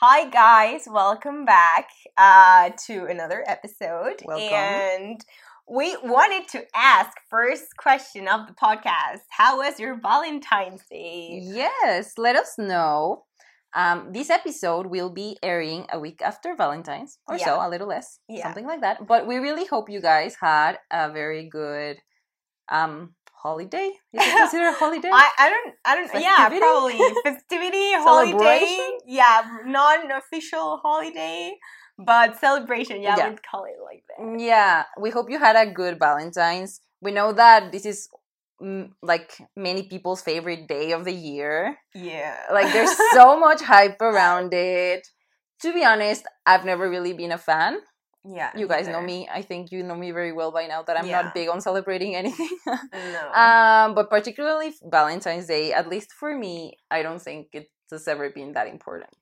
Hi guys, welcome back uh, to another episode. Welcome. And we wanted to ask first question of the podcast. How was your Valentine's Day? Yes, let us know. Um, this episode will be airing a week after Valentine's, or so, a little less, Yeah. something like that. But we really hope you guys had a very good um, holiday. Is it considered a holiday? I, I don't I don't yeah probably festivity holiday yeah non-official holiday but celebration yeah, Yeah. we'd call it like that yeah, we hope you had a good Valentine's. We know that this is mm, like many people's favorite day of the year. yeah Like there's so much hype around it. To be honest, I've never really been a fan. Yeah You guys know me. I think you know me very well by now that I'm Yeah. not big on celebrating anything. no um, but particularly Valentine's Day, at least for me, I don't think it has ever been that important.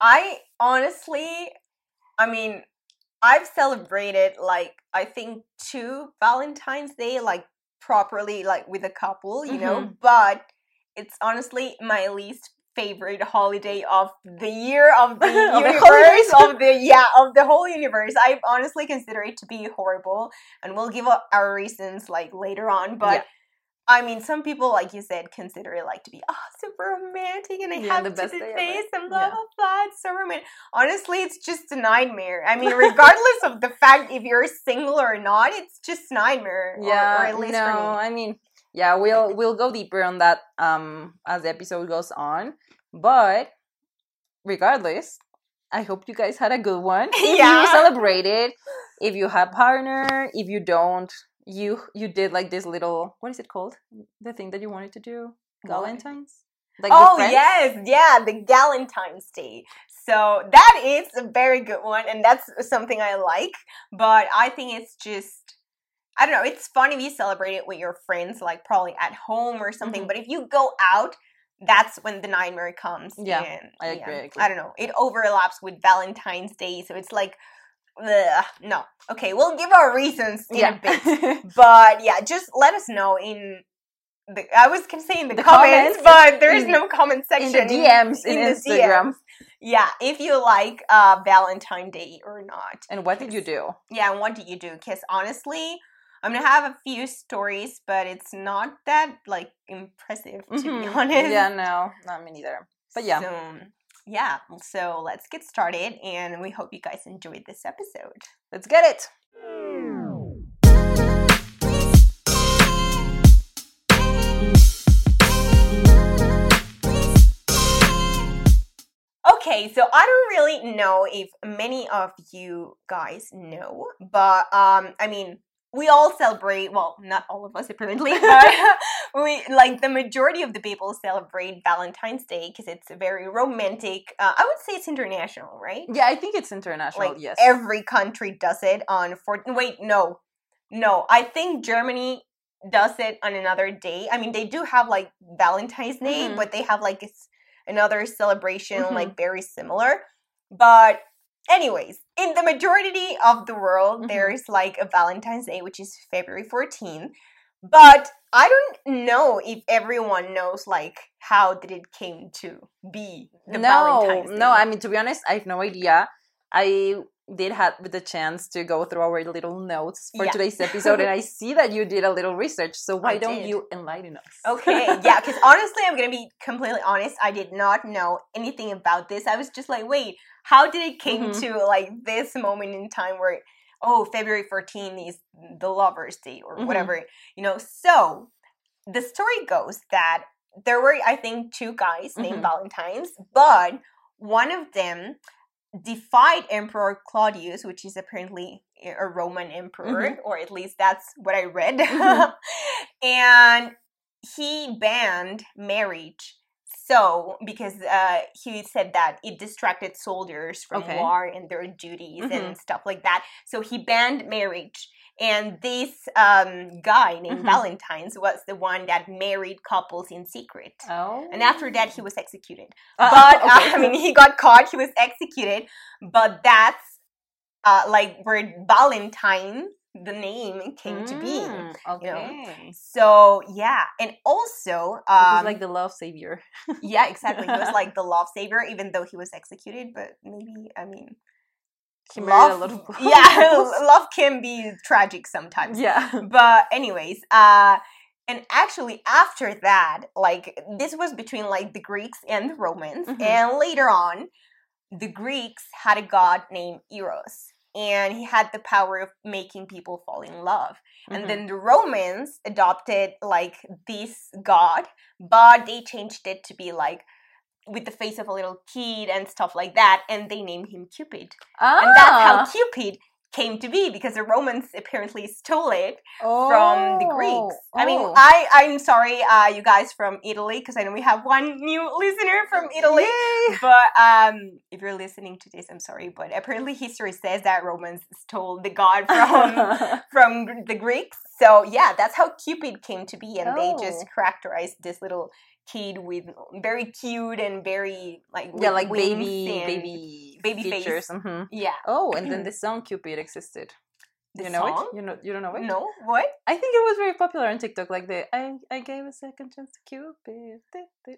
I honestly, I mean, I've celebrated like I think two Valentine's Day like properly like with a couple, you know, Mhm. but it's honestly my least favorite holiday of the year of the Of universe of the yeah of the whole universe i honestly consider it to be horrible and we'll give up our reasons like later on but Yeah. I mean, some people, like you said, consider it like to be oh super romantic, and I Yeah, have the to best the day ever. face and blah Yeah. blah blah. It's so romantic. Honestly, it's just a nightmare. I mean, regardless of the fact if you're single or not, it's just nightmare. or- Yeah, or, at least no, for me. I mean, yeah, we'll we'll go deeper on that um as the episode goes on. But regardless, I hope you guys had a good one. If Yeah. you celebrated, if you have partner, if you don't, you you did like this little what is it called? The thing that you wanted to do, Valentine's. Like oh yes, yeah, the Galentine's Day. So that is a very good one, and that's something I like. But I think it's just, I don't know. It's fun if you celebrate it with your friends, like probably at home or something. Mhm. But if you go out, that's when the nightmare comes. Yeah, and, I agree, I agree. I don't know. It overlaps with Valentine's Day, so it's like, ugh, no. Okay, we'll give our reasons in a bit. But yeah, just let us know in the. I was gonna say in the, The comments, comments, but there is in- no comment section. in the DMs in, the Instagram. DMs. Yeah, if you like uh Valentine Day or not. And what did you do? Yeah, and what did you do? Because honestly, I'm gonna have a few stories, but it's not that like impressive to be Mhm. honest. Yeah, no, not me neither. But yeah. So, yeah, so let's get started, and we hope you guys enjoyed this episode. Let's get it. Okay, so I don't really know if many of you guys know, but um, I mean, we all celebrate. Well, not all of us apparently, but we like the majority of the people celebrate Valentine's Day because it's a very romantic. Uh, I would say it's international, right? Yeah, I think it's international. Like yes. every country does it on four. Wait, no, no. I think Germany does it on another day. I mean, they do have like Valentine's Day, Mhm. but they have like it's another celebration Mhm. like very similar. But anyways, in the majority of the world, Mhm. there's like a Valentine's Day, which is February 14th. But I don't know if everyone knows like how did it came to be the no, Valentine's Day. no. I mean, to be honest, I have no idea. I did have the chance to go through our little notes for Yeah. today's episode, and I see that you did a little research. So why I don't did. you enlighten us? Okay, yeah, because honestly, I'm gonna be completely honest. I did not know anything about this. I was just like, wait, how did it came Mhm. to like this moment in time where, oh, February 14 is the Lovers' Day or Mhm. whatever, you know? So the story goes that there were, I think, two guys named Mhm. Valentines, but one of them defied Emperor Claudius, which is apparently a Roman emperor, or at least that's what I read. Mhm. and he banned marriage. So, because uh, he said that it distracted soldiers from Okay. war and their duties Mhm. and stuff like that. So he banned marriage. And this um, guy named Mhm. Valentine's was the one that married couples in secret. Oh. And after that, he was executed Uh, but okay. uh, I mean, he got caught. He was executed. But that's uh, like where Valentine the name came to be. Mm, Okay. So yeah, and also So um, like the love savior. yeah, exactly. He was like the love savior, even though he was executed. But maybe I mean, A love, lot of yeah, love can be tragic sometimes. yeah. But anyways, uh, and actually after that, like this was between like the Greeks and the Romans, Mhm. and later on, the Greeks had a god named Eros. And he had the power of making people fall in love. And Mhm. then the Romans adopted like this god, but they changed it to be like with the face of a little kid and stuff like that, and they named him Cupid. And that's how Ah. Cupid came to be because the Romans apparently stole it from the Greeks. I mean, Oh. I I'm sorry, uh, you guys from Italy, because I know we have one new listener from Italy. Yay! But um, if you're listening to this, I'm sorry, but apparently history says that Romans stole the god from from the Greeks. So yeah, that's how Cupid came to be, and they just Oh. characterized this little kid with very cute and very like yeah, like baby, baby, baby face. features. mhm. Yeah, Oh, and then the song Cupid existed. the you know song. it? You know you don't know it? No, what? I think it was very popular on TikTok. Like the I I gave a second chance to Cupid.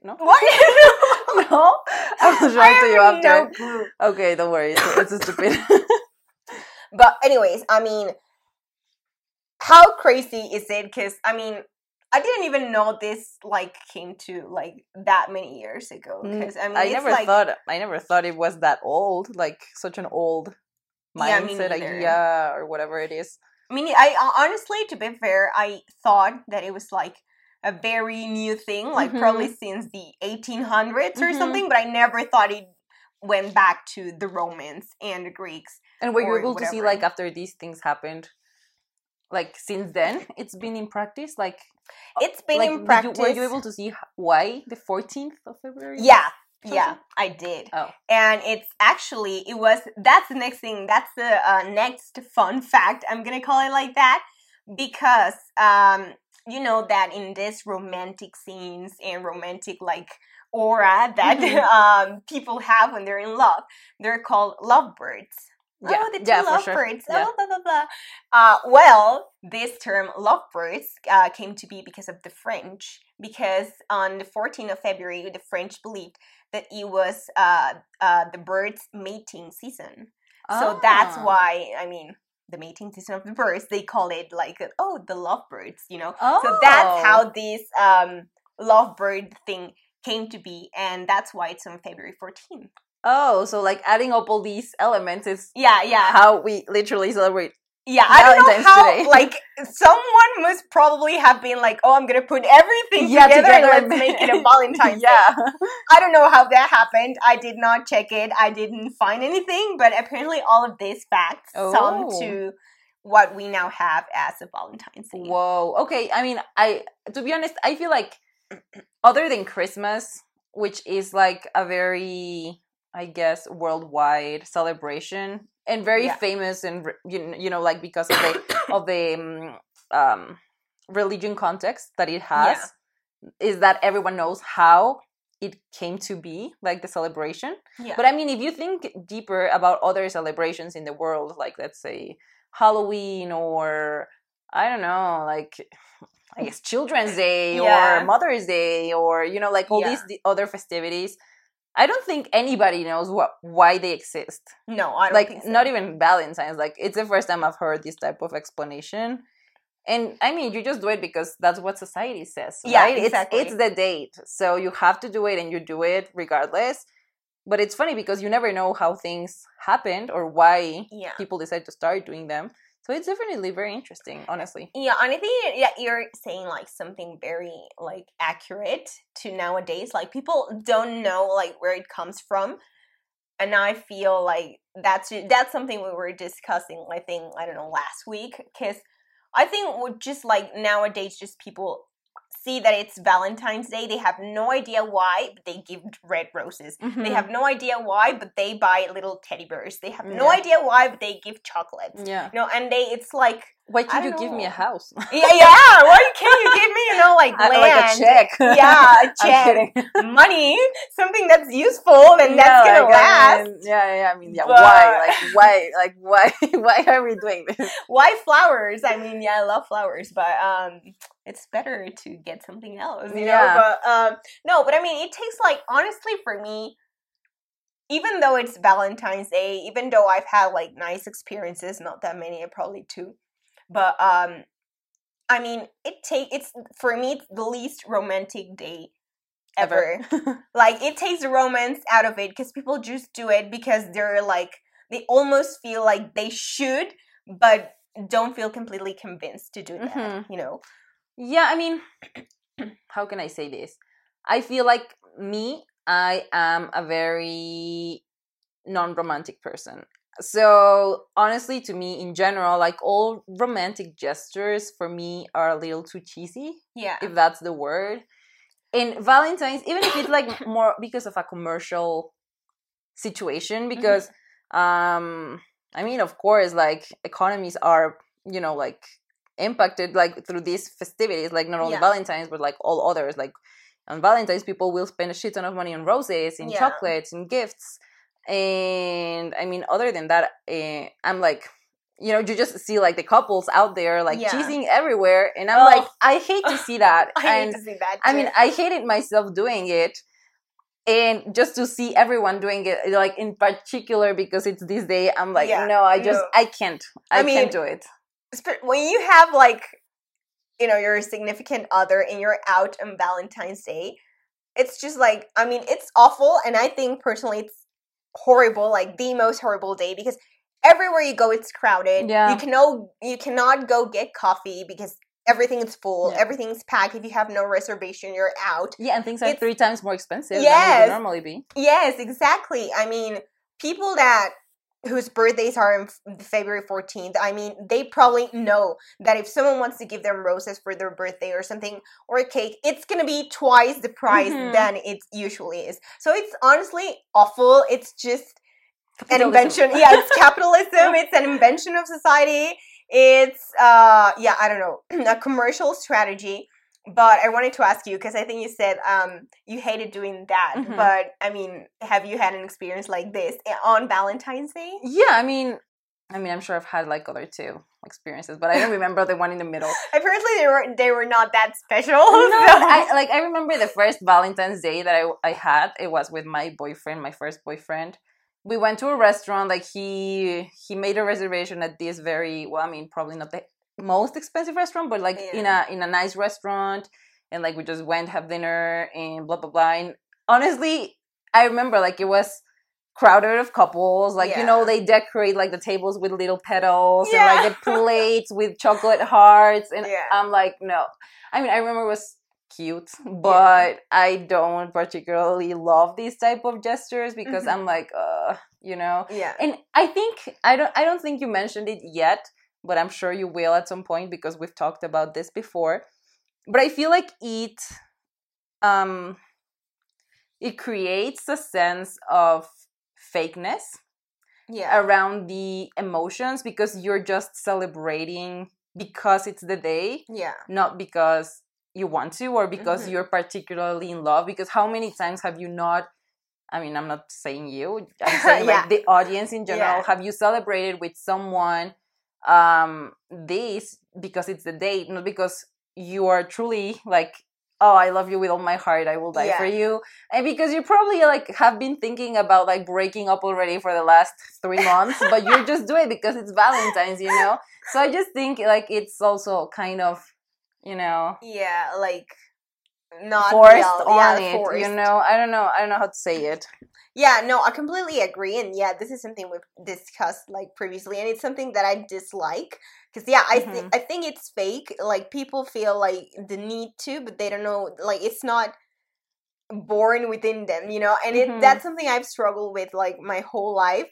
No, What? no. I will show it to you after. no. Okay, don't worry. It's, it's stupid. But anyways, I mean, how crazy is it? Because I mean, I didn't even know this like came to like that many years ago. Mm, Because I mean, I never like, thought I never thought it was that old. Like such an old mindset neither. idea or whatever it is. I mean, I uh, honestly, to be fair, I thought that it was like a very new thing, like probably since the 1800s or Mhm. something. But I never thought it went back to the Romans and the Greeks. And were you able to see like after these things happened, like since then it's been in practice? Like It's been like, in practice. You, were you able to see why the fourteenth of February? Yeah, Something? yeah, I did. Oh. And it's actually it was that's the next thing. That's the uh, next fun fact. I'm gonna call it like that because um you know that in this romantic scenes and romantic like aura that Mhm. um people have when they're in love, they're called lovebirds. Yeah, Oh, the two yeah, for sure. lovebirds. Yeah. Oh, blah, blah, blah. Uh, well, this term lovebirds uh, came to be because of the French. Because on the 14th of February, the French believed that it was uh, uh, the birds' mating season. So that's Ah. why, I mean, the mating season of the birds, they call it like, oh, the lovebirds, you know? Oh. So that's how this um, lovebird thing came to be. And that's why it's on February 14th. Oh, so like adding up all these elements is Yeah, yeah. how we literally celebrate. Yeah, I don't know Valentine's how. today. Like, someone must probably have been like, "Oh, I'm gonna put everything Yeah, together, together and let's make it a Valentine's." Day." yeah. I don't know how that happened. I did not check it. I didn't find anything, but apparently, all of these facts sum Oh. to what we now have as a Valentine's Day. Whoa. Okay. I mean, I to be honest, I feel like other than Christmas, which is like a very, I guess, worldwide celebration and very Yeah. famous and you you know like because of the of the um, um, religion context that it has, is that everyone knows how it came to be like the celebration. Yeah, But I mean, if you think deeper about other celebrations in the world, like let's say Halloween or I don't know, like I guess Children's Day Yeah. or Mother's Day or you know, like all Yeah. these the other festivities, I don't think anybody knows what why they exist. no, I don't like think so. not even Valentine's. Like it's the first time I've heard this type of explanation. And I mean, you just do it because that's what society says, Yeah, exactly. It's it's the date, so you have to do it, and you do it regardless. But it's funny because you never know how things happened or why Yeah. people decide to start doing them. So it's definitely very interesting, honestly. Yeah, think yeah, you're saying like something very like accurate to nowadays. Like people don't know like where it comes from, and I feel like that's that's something we were discussing. I think I don't know last week because I think just like nowadays, just people see that it's Valentine's Day. They have no idea why, but they give red roses. They Mhm. have no idea why, but they buy little teddy bears. They have no Yeah. idea why, but they give chocolates yeah. you know and they it's like Why can't you don't give me a house? yeah, yeah. Why can't you give me, you know, like I- land, like a check. Yeah, a check, money, something that's useful and that's gonna like, I last. mean, yeah, yeah. I mean, yeah. But- Why? Like, why? Like, why? Why are we doing this? Why flowers? I mean, yeah, I love flowers, but um, it's better to get something else, you Yeah. know. But um, no, but I mean, it takes like honestly for me, even though it's Valentine's Day, even though I've had like nice experiences, not that many, probably two, but um, I mean, it take it's for me it's the least romantic day ever. like it takes the romance out of it because people just do it because they're like they almost feel like they should, but don't feel completely convinced to do that. Mhm. You know? Yeah, I mean, how can I say this? I feel like me, I am a very non romantic person. So, honestly, to me, in general, like all romantic gestures for me are a little too cheesy, Yeah. if that's the word. In Valentine's, even if it's like more because of a commercial situation, because, um, I mean, of course, like economies are, you know, like impacted like through these festivities, like not only Yeah. Valentine's but like all others. Like on Valentine's, people will spend a shit ton of money on roses, in Yeah. chocolates, in gifts, and I mean, other than that, uh, I'm like. You know, you just see like the couples out there like Yeah. cheesing everywhere, and I'm Oh. like, I hate to see that. I and hate to see that. too. I mean. I hated myself doing it. And just to see everyone doing it, like in particular because it's this day, I'm like, Yeah, no, I just, no. I can't. I, I mean, can't do it. When you have like, you know, your significant other and you're out on Valentine's Day, it's just like, I mean, it's awful, and I think personally, it's horrible, like the most horrible day because everywhere you go, it's crowded. Yeah. you can no, you cannot go get coffee because everything is full, Yeah. everything's packed. If you have no reservation, you're out. Yeah, and things are It's- three times more expensive than they would normally be. Yes, exactly. I mean, people that whose birthdays are in February 14th, I mean, they probably know that if someone wants to give them roses for their birthday or something or a cake, it's going to be twice the price Mhm. than it usually is. So it's honestly awful. It's just an invention. Yeah, it's capitalism. it's an invention of society. It's uh yeah, I don't know, a commercial strategy. But I wanted to ask you because I think you said um you hated doing that. Mhm. But I mean, have you had an experience like this eh, on Valentine's Day? Yeah, I mean, I mean, I'm sure I've had like other two experiences, but I don't remember the one in the middle. Apparently they were they were not that special. no, so- I, like I remember the first Valentine's Day that I I had. It was with my boyfriend, my first boyfriend. We went to a restaurant. Like he he made a reservation at this very well. I mean, probably not the most expensive restaurant, but like in a in a nice restaurant. And like we just went have dinner and blah blah blah. And honestly, I remember like it was crowded of couples. Like you know they decorate like the tables with little petals Yeah. and like the plates with chocolate hearts. And Yeah. I'm like, no. I mean, I remember it was cute, but I don't particularly love these type of gestures because Mhm. I'm like, uh, you know. yeah. And I think I don't I don't think you mentioned it yet, but I'm sure you will at some point because we've talked about this before. But I feel like it um it creates a sense of fakeness Yeah. around the emotions because you're just celebrating because it's the day Yeah. not because you want to or because Mhm. you're particularly in love because how many times have you not i mean i'm not saying you i'm saying Yeah. like the audience in general Yeah. have you celebrated with someone um this because it's the date not because you are truly like oh i love you with all my heart i will die for you. And because you probably like have been thinking about like breaking up already for the last three months but you're just doing it because it's valentine's you know? So i just think like it's also kind of you know Yeah, like not forced real. on yeah, it forced. you know i don't know i don't know how to say it Yeah, no, I completely agree, and yeah, this is something we've discussed like previously, and it's something that I dislike because yeah, I th- Mhm. I think it's fake. Like people feel like the need to, but they don't know. Like it's not born within them, you know. And it Mhm. that's something I've struggled with like my whole life.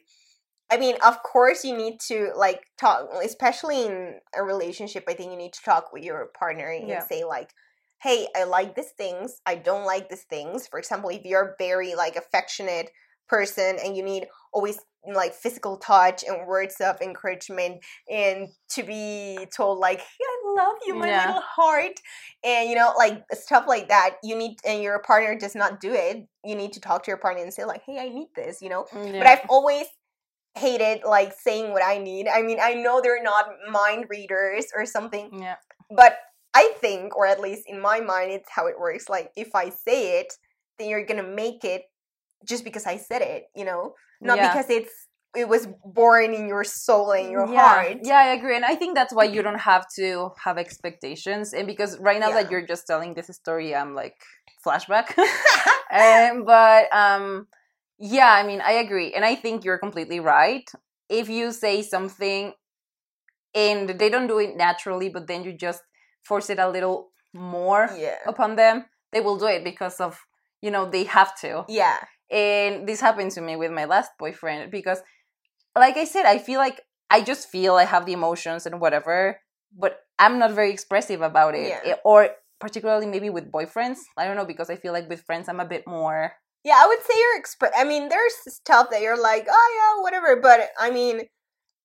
I mean, of course, you need to like talk, especially in a relationship. I think you need to talk with your partner and Yeah. say like, "Hey, I like these things. I don't like these things." For example, if you're very like affectionate person and you need always like physical touch and words of encouragement and to be told like i love you my Yeah. little heart and you know like stuff like that you need and your partner does not do it you need to talk to your partner and say like hey i need this you know mm, but i've always hated like saying what i need i mean i know they're not mind readers or something yeah. but I think, or at least in my mind, it's how it works. Like if I say it, then you're gonna make it just because I said it, you know, not Yeah. because it's it was born in your soul and your yeah. heart. Yeah, I agree. And I think that's why you don't have to have expectations. And because right now that you're just telling this story, I'm like flashback. um, but um, yeah, I mean, I agree. And I think you're completely right. If you say something and they don't do it naturally, but then you just force it a little more yeah, upon them, they will do it because of, you know, they have to. yeah, And this happened to me with my last boyfriend because, like I said, I feel like I just feel I have the emotions and whatever, but I'm not very expressive about it. Yeah. Eh, Or particularly maybe with boyfriends. I don't know because I feel like with friends I'm a bit more. yeah. I would say you're express. I mean, there's stuff that you're like, oh yeah, whatever. But I mean,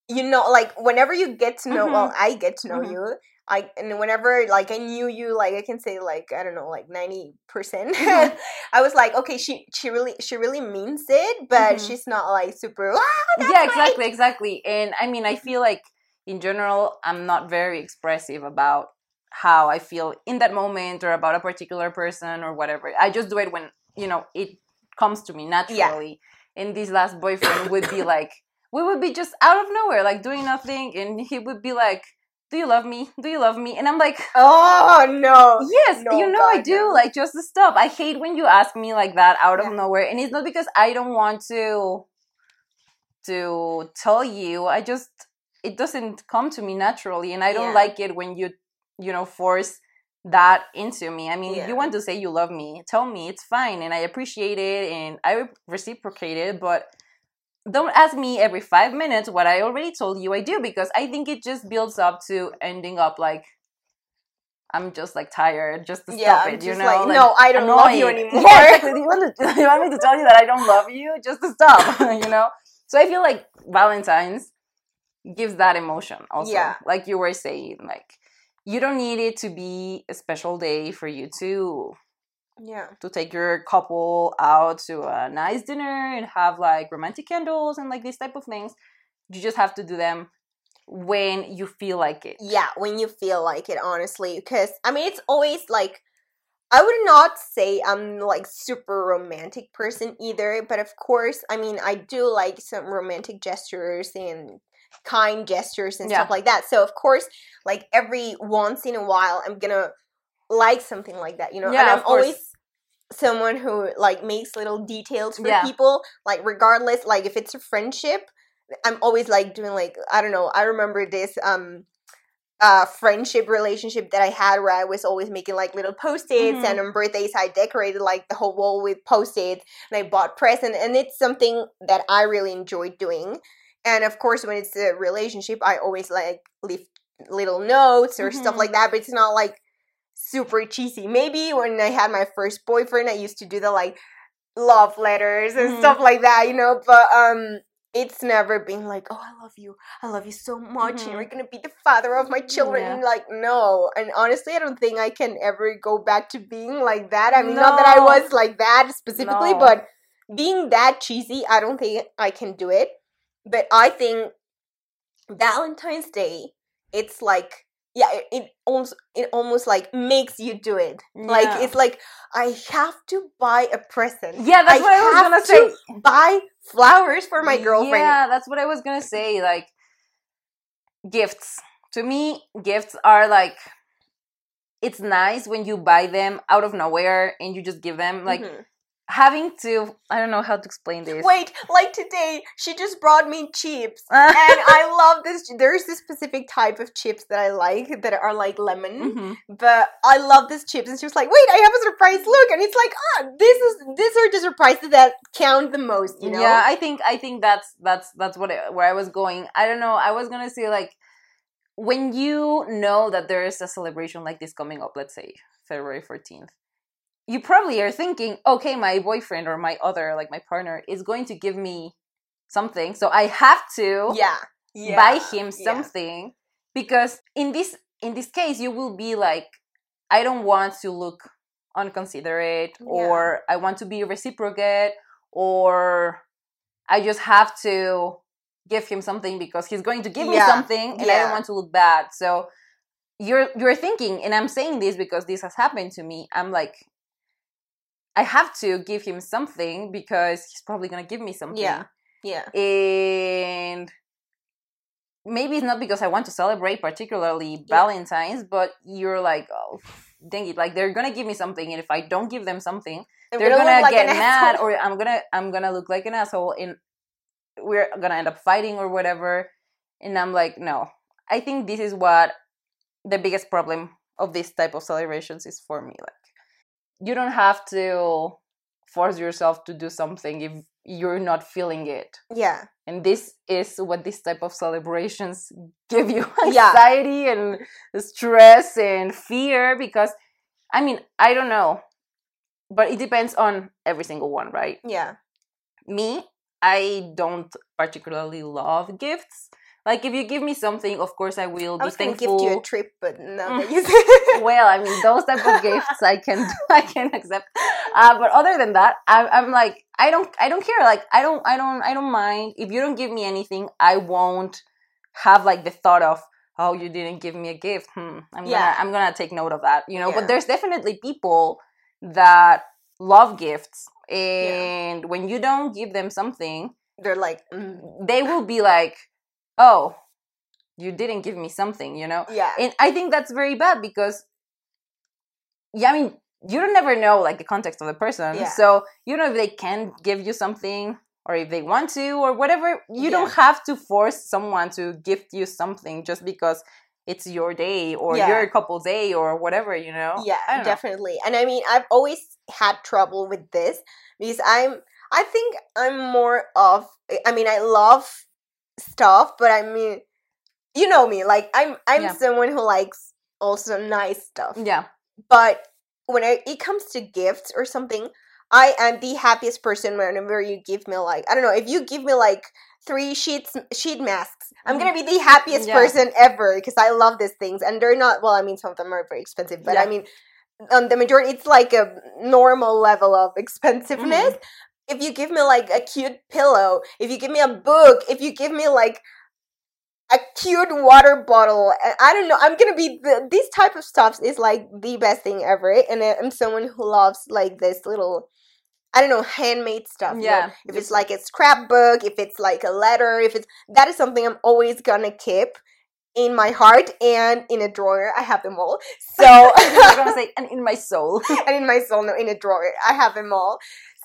you know, like whenever you get to know, well, I get to know Mhm. you. I and whenever like I knew you, like I can say like I don't know, like ninety percent. Mhm. I was like, okay, she she really she really means it, but Mhm. she's not like super. "Ah, yeah, right." exactly, exactly. And I mean, I feel like in general, I'm not very expressive about how I feel in that moment or about a particular person or whatever. I just do it when, you know, it comes to me naturally. And this last boyfriend would be like, we would be just out of nowhere, like doing nothing. And he would be like, Do you love me? Do you love me? And I'm like, Oh no! Yes, No, you know I do. no. Like just stop. I hate when you ask me like that out of Yeah. nowhere, and it's not because I don't want to to tell you. I just it doesn't come to me naturally, and I don't Yeah. like it when you you know force that into me. I mean, if you want to say you love me, tell me. It's fine, and I appreciate it, and I re- reciprocate it, but. Don't ask me every five minutes what I already told you I do because I think it just builds up to ending up like I'm just like tired just to Yeah, stop it. You just know, like, no, I don't love you anymore. Yeah, exactly. Do you, want to, do you want me to tell you that I don't love you just to stop? you know. So I feel like Valentine's gives that emotion also. Yeah. Like you were saying, like you don't need it to be a special day for you to Yeah. to take your couple out to a nice dinner and have like romantic candles and like these type of things. You just have to do them when you feel like it. Yeah, when you feel like it, honestly. Because, I mean, it's always like, I would not say I'm like super romantic person either, but of course, I mean, I do like some romantic gestures and kind gestures and stuff like that. So, of course, like every once in a while, I'm gonna like something like that, you know? Yeah, and I'm always someone who like makes little details for Yeah. people, like, regardless, like, if it's a friendship, I'm always like doing like I don't know. I remember this um uh friendship relationship that I had where I was always making like little post-its Mhm. and on birthdays I decorated like the whole wall with post-its and I bought present and it's something that I really enjoyed doing. And of course when it's a relationship I always like leave little notes or stuff Mhm. like that, but it's not like super cheesy. Maybe when I had my first boyfriend I used to do the like love letters and Mhm. stuff like that, you know, but um it's never been like, oh, I love you. I love you so much. And Mhm. you're going to be the father of my children. Yeah. Like, no. And honestly, I don't think I can ever go back to being like that. I mean, not that I was like that specifically, No. but being that cheesy, I don't think I can do it. But I think Valentine's Day, it's like, yeah, it, it almost it almost like makes you do it. Like it's like I have to buy a present. Yeah, that's I what I was gonna to say. buy flowers for my girlfriend. Yeah, that's what I was gonna say. Like gifts. To me, gifts are like it's nice when you buy them out of nowhere and you just give them like Mhm. Having to I don't know how to explain this. Wait, like today, she just brought me chips. and I love this. There's this specific type of chips that I like that are like lemon, Mhm. but I love this chips. And she was like, "Wait, I have a surprise! Look!" And it's like, ah, this is these are the surprises that count the most. You know? Yeah, I think I think that's that's that's what I, where I was going. I don't know. I was gonna say like when you know that there is a celebration like this coming up, let's say February fourteenth, you probably are thinking, okay, my boyfriend or my other like my partner is going to give me something, so I have to yeah, yeah. buy him yeah. something because in this in this case you will be like I don't want to look unconsiderate Yeah. or I want to be reciprocate or I just have to give him something because he's going to give me something and I don't want to look bad. So you're you're thinking and I'm saying this because this has happened to me. I'm like I have to give him something because he's probably going to give me something Yeah. Yeah. and maybe it's not because I want to celebrate particularly Valentine's, but you're like, oh, dang it! Like they're gonna give me something, and if I don't give them something, I'm they're look gonna like get mad, asshole. or I'm gonna I'm gonna look like an asshole, and we're gonna end up fighting or whatever. And I'm like, no. I think this is what the biggest problem of this type of celebrations is for me. Like, you don't have to force yourself to do something if you're not feeling it yeah. and this is what this type of celebrations give you Yeah. anxiety and stress and fear because i mean i don't know but it depends on every single one right Yeah. me i don't particularly love gifts like if you give me something of course i will I be was gonna thankful gift you a trip, but no, that you well i mean those type of gifts i can i can accept. Uh, but other than that I, i'm like i don't i don't care. Like i don't i don't i don't mind. If you don't give me anything i won't have like the thought of oh you didn't give me a gift. Hmm i'm Yeah. gonna i'm gonna take note of that you know? Yeah. but there's definitely people that love gifts and when you don't give them something They're like, mm, they will be like oh you didn't give me something you know yeah, and i think that's very bad because yeah i mean you don't never know like the context of the person Yeah. so you know if they can give you something or if they want to or whatever you Yeah. don't have to force someone to gift you something just because it's your day or Yeah. your couple's day or whatever you know yeah, know. definitely. And I mean, I've always had trouble with this because I'm. I think I'm more of. I mean, I love stuff, but I mean, you know me. Like I'm. I'm Yeah. someone who likes also nice stuff. yeah but when I, it comes to gifts or something i am the happiest person whenever you give me like i don't know if you give me like three sheets sheet masks i'm gonna mm-hmm. be the happiest Yeah. person ever because i love these things and they're not well i mean some of them are very expensive but i mean on the majority it's like a normal level of mm-hmm. expensiveness if you give me like a cute pillow if you give me a book if you give me like a cute water bottle. I- don't know. I'm gonna be the, this type of stuff is like the best thing ever, and I'm someone who loves like this little. I don't know handmade stuff. Yeah, if it's like a scrapbook, if it's like a letter, if it's that is something I'm always gonna keep in my heart and in a drawer. I have them all. So i'm gonna say and in my soul and in my soul, no, in a drawer. I have them all.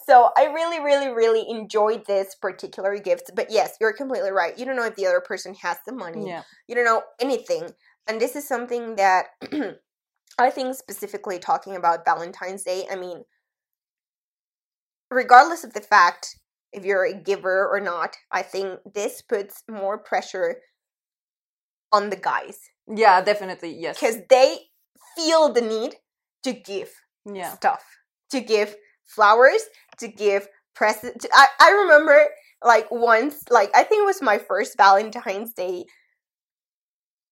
So I really, really, really enjoyed this particular gift. But yes, you're completely right. You don't know if the other person has the money. yeah You don't know anything. And this is something that I think specifically talking about Valentine's Day, I mean, regardless of the fact if you're a giver or not, I think this puts more pressure on the guys yeah definitely yes because they feel the need to give yeah stuff to give flowers to give presents I, I remember like once like i think it was my first valentine's day.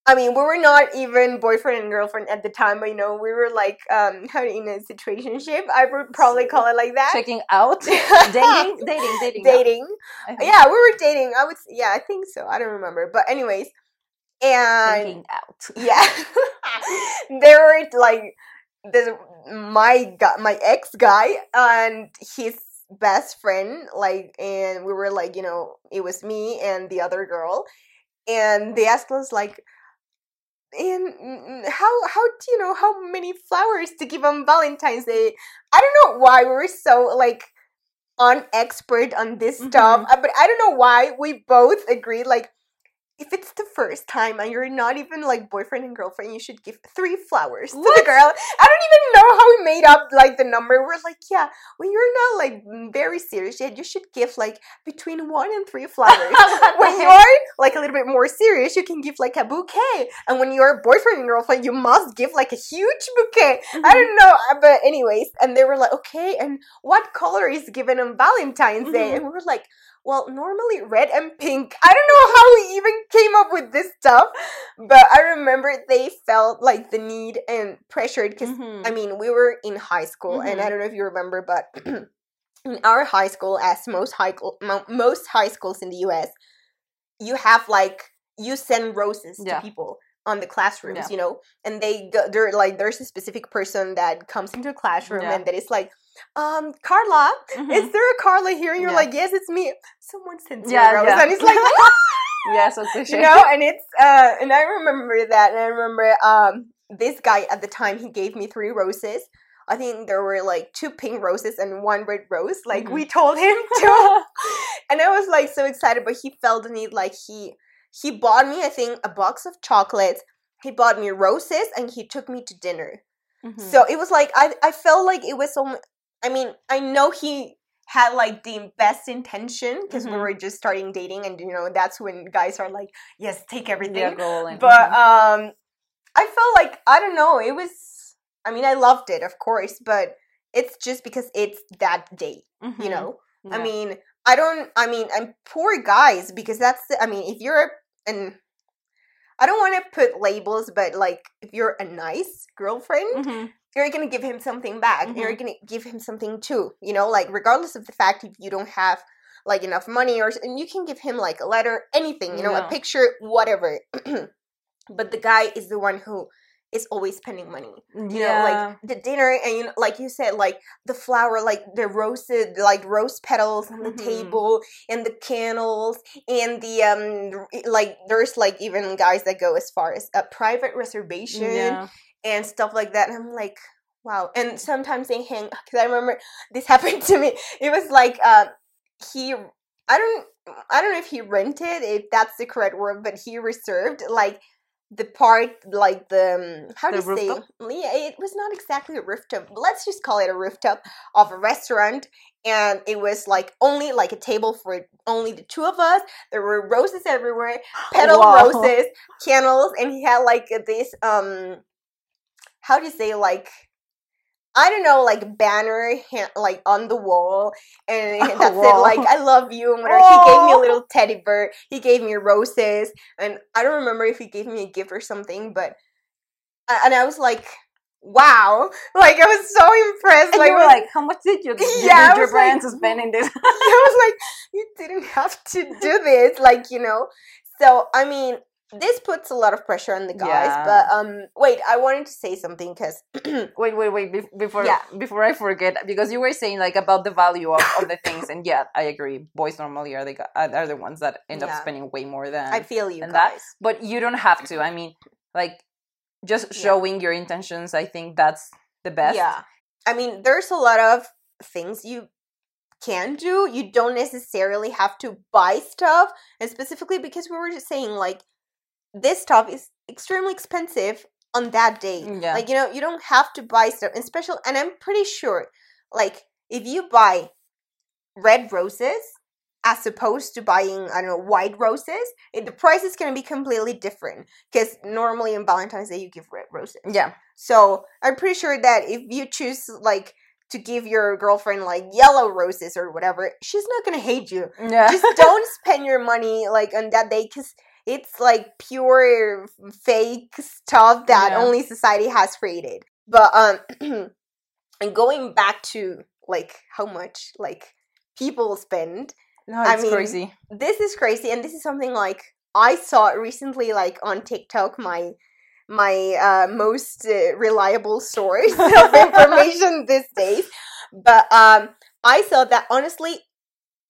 I mean we were not even boyfriend and girlfriend at the time but you know we were like um how in a situationship. I would probably call it like that. checking out? Dating? Dating dating yeah. dating. Yeah we were dating. I would yeah i think so. I don't remember. But anyways and checking out. yeah. There were like this my guy my ex guy and his best friend like and we were like you know it was me and the other girl and they asked us like and mm, how how do you know how many flowers to give on valentine's day? I don't know why we were so like unexpert on this stuff uh, but i don't know why we both agreed like if it's the first time and you're not even like boyfriend and girlfriend, you should give three flowers to the girl. I don't even know how we made up like the number. We're like, yeah, when you're not like very serious yet, you should give like between one and three flowers. when you're like a little bit more serious, you can give like a bouquet. And when you're boyfriend and girlfriend, you must give like a huge bouquet. I don't know, uh, but anyways, and they were like, okay, and what color is given on Valentine's Day? Mhm. And we were like, well, normally red and pink. I don't know how we even came up with this stuff, but I remember they felt like the need and pressured because Mhm. I mean, we were in high school, and I Mhm. don't know if you remember, but in our high school, as most high most high schools in the U.S., you have like you send roses Yeah. to people on the classrooms, Yeah. you know, and they go. They're like, there's a specific person that comes into a classroom Yeah. and that is like, um, Carla, Mhm. is there a Carla here? And you're Yeah. like, yes, it's me. Someone sends you Yeah, a rose, yeah. and it's like. yeah, so cliche. you know and it's uh and i remember that and i remember um this guy at the time he gave me three roses i think there were like two pink roses and one red rose like Mhm. we told him to and i was like so excited but he felt the need like he he bought me i think a box of chocolates he bought me roses and he took me to dinner Mhm. so it was like I I felt like it was so. I mean, I know he had like the best intention because we Mhm. were just starting dating, and you know that's when guys are like, "Yes, take everything." yeah. But Mhm. um, I felt like I don't know. It was. I mean, I loved it, of course, but it's just because it's that day, you Mhm. know. I mean, I don't. I mean, I'm poor guys because that's. The, I mean, if you're and I don't want to put labels, but like if you're a nice girlfriend, Mhm. You're gonna give him something back. You're Mhm. gonna give him something too. You know, like regardless of the fact if you don't have like enough money or and you can give him like a letter, anything. You know, Yeah. a picture, whatever. but the guy is the one who is always spending money. You know, like the dinner and you know, like you said, like the flower, like the roasted, like rose petals on the Mhm. table, and the candles, and the um, like there's like even guys that go as far as a private reservation yeah. And stuff like that. And I'm like, wow. And sometimes they hang because I remember this happened to me. It was like uh, he, I don't, I don't know if he rented, if that's the correct word, but he reserved like the part, like the um, how do you say? Yeah, it was not exactly a rooftop. but Let's just call it a rooftop of a restaurant. And it was like only like a table for only the two of us. There were roses everywhere, petal Wow. roses, candles, and he had like this um how do you say like I don't know, like banner ha- like on the wall, and Oh, that's it. Like I love you, and whatever. He gave me a little teddy bear. He gave me roses, and I don't remember if he gave me a gift or something, but and I was like, wow, like I was so impressed. And like, you were like, how much did you Yeah, did you was plan like, to spend in this? I was like, you didn't have to do this, like you know. So I mean, this puts a lot of pressure on the guys. Yeah. But um, wait, I wanted to say something because wait, wait, wait. bef- Before Yeah. before I forget, because you were saying like about the value of, of the things, and yeah, I agree. Boys normally are the are the ones that end up spending way more than. I feel you and that- guys. but you don't have to. I mean, like just Yeah. showing your intentions. I think that's the best. Yeah, I mean, there's a lot of things you can do. You don't necessarily have to buy stuff, and specifically because we were just saying like this stuff is extremely expensive on that day. Mm, yeah. Like you know, you don't have to buy stuff, and special. And I'm pretty sure, like if you buy red roses as opposed to buying I don't know white roses, it, the price is going to be completely different. Because normally on Valentine's Day you give red roses. Yeah. So I'm pretty sure that if you choose like to give your girlfriend like yellow roses or whatever, she's not gonna hate you. Yeah. Just don't spend your money like on that day because it's like pure fake stuff that Yeah. only society has created. But um, and going back to like how much like people spend no, I it's mean, crazy. this is crazy and this is something like i saw recently like on tiktok my my uh, most uh, reliable source of information these days but um i saw that honestly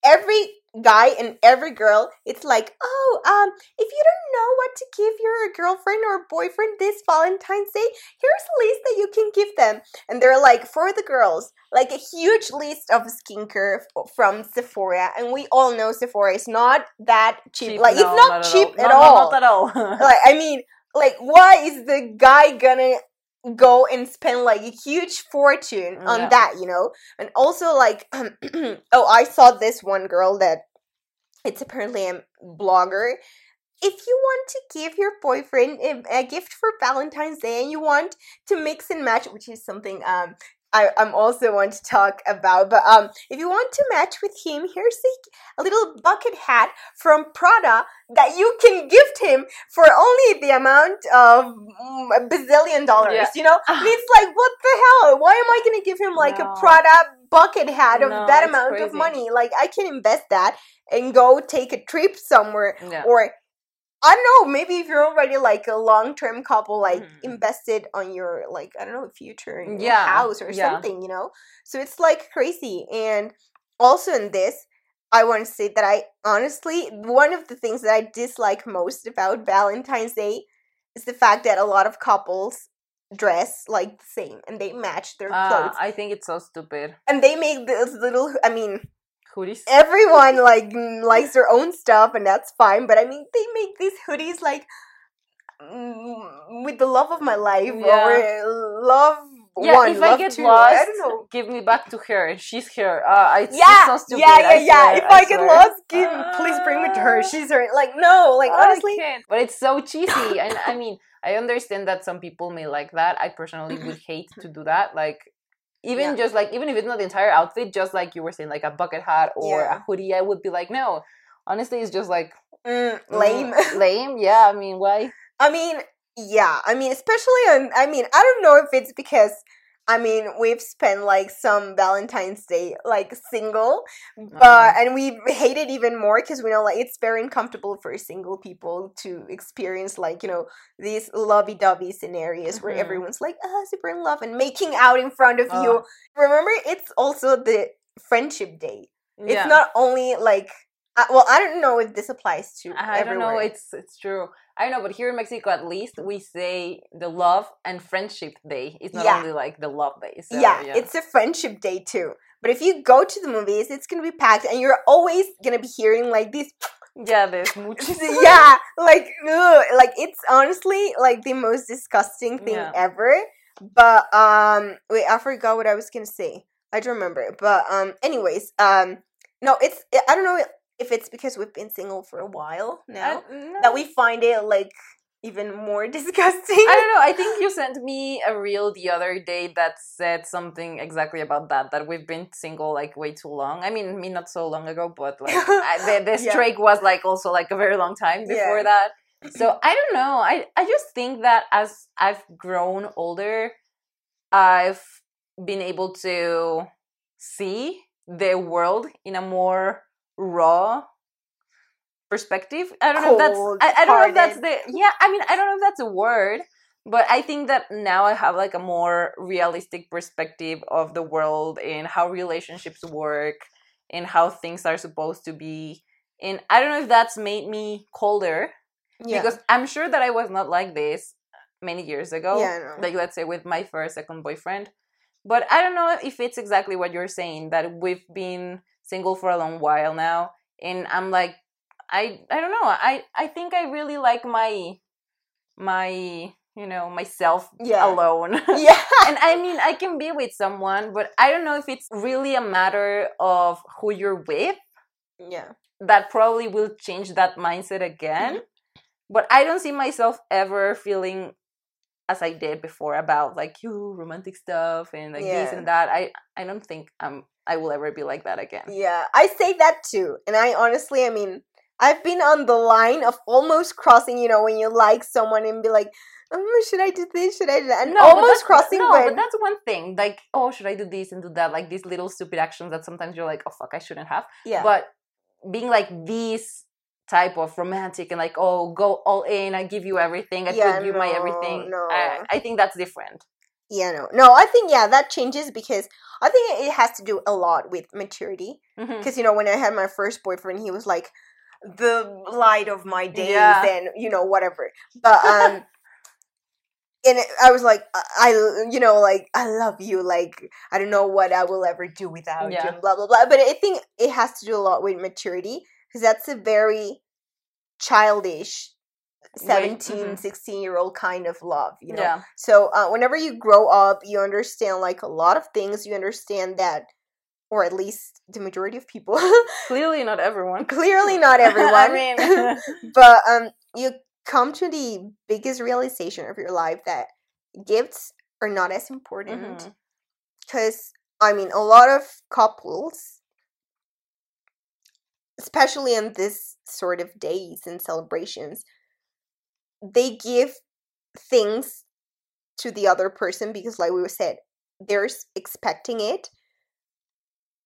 every guy and every girl it's like oh um if you don't know what to give your girlfriend or boyfriend this valentine's day here's a list that you can give them and they're like for the girls like a huge list of skincare f- from Sephora, and we all know Sephora is not that cheap. like no, it's not, at cheap all. at No, no, all. not at all. like I mean, like why is the guy gonna go and spend like a huge fortune on Yeah. that? You know, and also like, oh, I saw this one girl that it's apparently a blogger. If you want to give your boyfriend a, a gift for Valentine's Day and you want to mix and match, which is something um I, I'm also want to talk about. But um, if you want to match with him, here's a, a little bucket hat from Prada that you can gift him for only the amount of mm, a bazillion dollars. Yeah. You know, and it's like, what the hell? Why am I gonna give him like No. a Prada bucket hat of No, that amount of money? Like, I can invest that and go take a trip somewhere Yeah. or I don't know, maybe if you're already like a long term couple, like Mhm. invested on your like I don't know future in your Yeah, house or yeah. something, you know. So it's like crazy. And also in this, I want to say that I honestly one of the things that I dislike most about Valentine's Day is the fact that a lot of couples dress like the same and they match their Ah, clothes I think it's so stupid. and they make this little. I mean, Hoodies. everyone like likes their own stuff and that's fine but i mean they make these hoodies like mm, with the love of my life Yeah. or love yeah, one if I get two lost, i give me back to her. And she's here. Uh, it's, yeah, so stupid. yeah, yeah, I yeah. swear, if I, get swear. lost, give, please bring me to her. She's her. Like, no, like I honestly. But it's so cheesy, and I mean, I understand that some people may like that. I personally would hate to do that. Like, even Yeah. just like even if it's not the entire outfit, just like you were saying, like a bucket hat or Yeah. a hoodie, I would be like, no. Honestly, it's just like mm, mm, lame. lame. Yeah, I mean, why? I mean, yeah. I mean, especially on. I mean, I don't know if it's because. I mean, we've spent like some Valentine's Day like single, but Mhm. and we hate it even more because we know like it's very uncomfortable for single people to experience like you know these lovey-dovey scenarios where Mhm. everyone's like ah super in love and making out in front of you. Remember, it's also the friendship day. Yeah. It's not only like uh, well, I don't know if this applies to. I don't know. It's it's true. I know, but here in Mexico, at least, we say the love and friendship day. It's not Yeah. only like the love day. So, yeah, it's a friendship day too. But if you go to the movies, it's gonna be packed, and you're always gonna be hearing like this. yeah. There's mucho. yeah, like ugh, like it's honestly like the most disgusting thing Yeah. ever. But um, wait, I forgot what I was gonna say. I don't remember. But um, anyways, um, no, it's I don't know if it's because we've been single for a while now I- that we find it like even more disgusting. I don't know. I think you sent me a reel the other day that said something exactly about that. That we've been single like way too long. I mean, me not so long ago, but like I, the, the Yeah. streak was like also like a very long time before Yeah. that. So I don't know. I I just think that as I've grown older, I've been able to see the world in a more raw perspective. I don't know if that's I, I don't know if that's the yeah, I mean I don't know if that's a word, but I think that now I have like a more realistic perspective of the world and how relationships work and how things are supposed to be. And I don't know if that's made me colder yeah. because I'm sure that I was not like this many years ago. Yeah. Like let's say with my first second boyfriend. But I don't know if it's exactly what you're saying that we've been single for a long while now and I'm like I I don't know. I I think I really like my my you know myself Yeah. alone. yeah. and I mean I can be with someone, but I don't know if it's really a matter of who you're with yeah. that probably will change that mindset again. Mm-hmm. But I don't see myself ever feeling as I did before about like you romantic stuff and like this and that. I I don't think um I will ever be like that again. Yeah, I say that too. And I honestly, I mean, I've been on the line of almost crossing, you know, when you like someone and be like, um, should I do this? Should I do that? And but almost crossing, No, but, but that's one thing. Like, oh, should I do this and do that? Like these little stupid actions that sometimes you're like, oh fuck, I shouldn't have. yeah. But being like this type of romantic and like, oh, go all in, I give you everything, I Yeah, put you my everything. no. I, I think that's different. Yeah, no. No, I think, yeah, that changes because I think it has to do a lot with maturity. Because, you know, when I had my first boyfriend, he was like the light of my days Yeah. and, you know, whatever. But, um, and I was like, I, you know, like I love you. Like I don't know what I will ever do without Yeah. you. Blah blah blah. But I think it has to do a lot with maturity because that's a very childish 17 mhm. 16 year old kind of love you know Yeah. so uh, whenever you grow up you understand like a lot of things you understand that or at least the majority of people Clearly not everyone. clearly not everyone I mean, but um you come to the biggest realization of your life that gifts are not as important because I mean, a lot of couples, especially on this sort of days and celebrations, they give things to the other person because, like we said, they're expecting it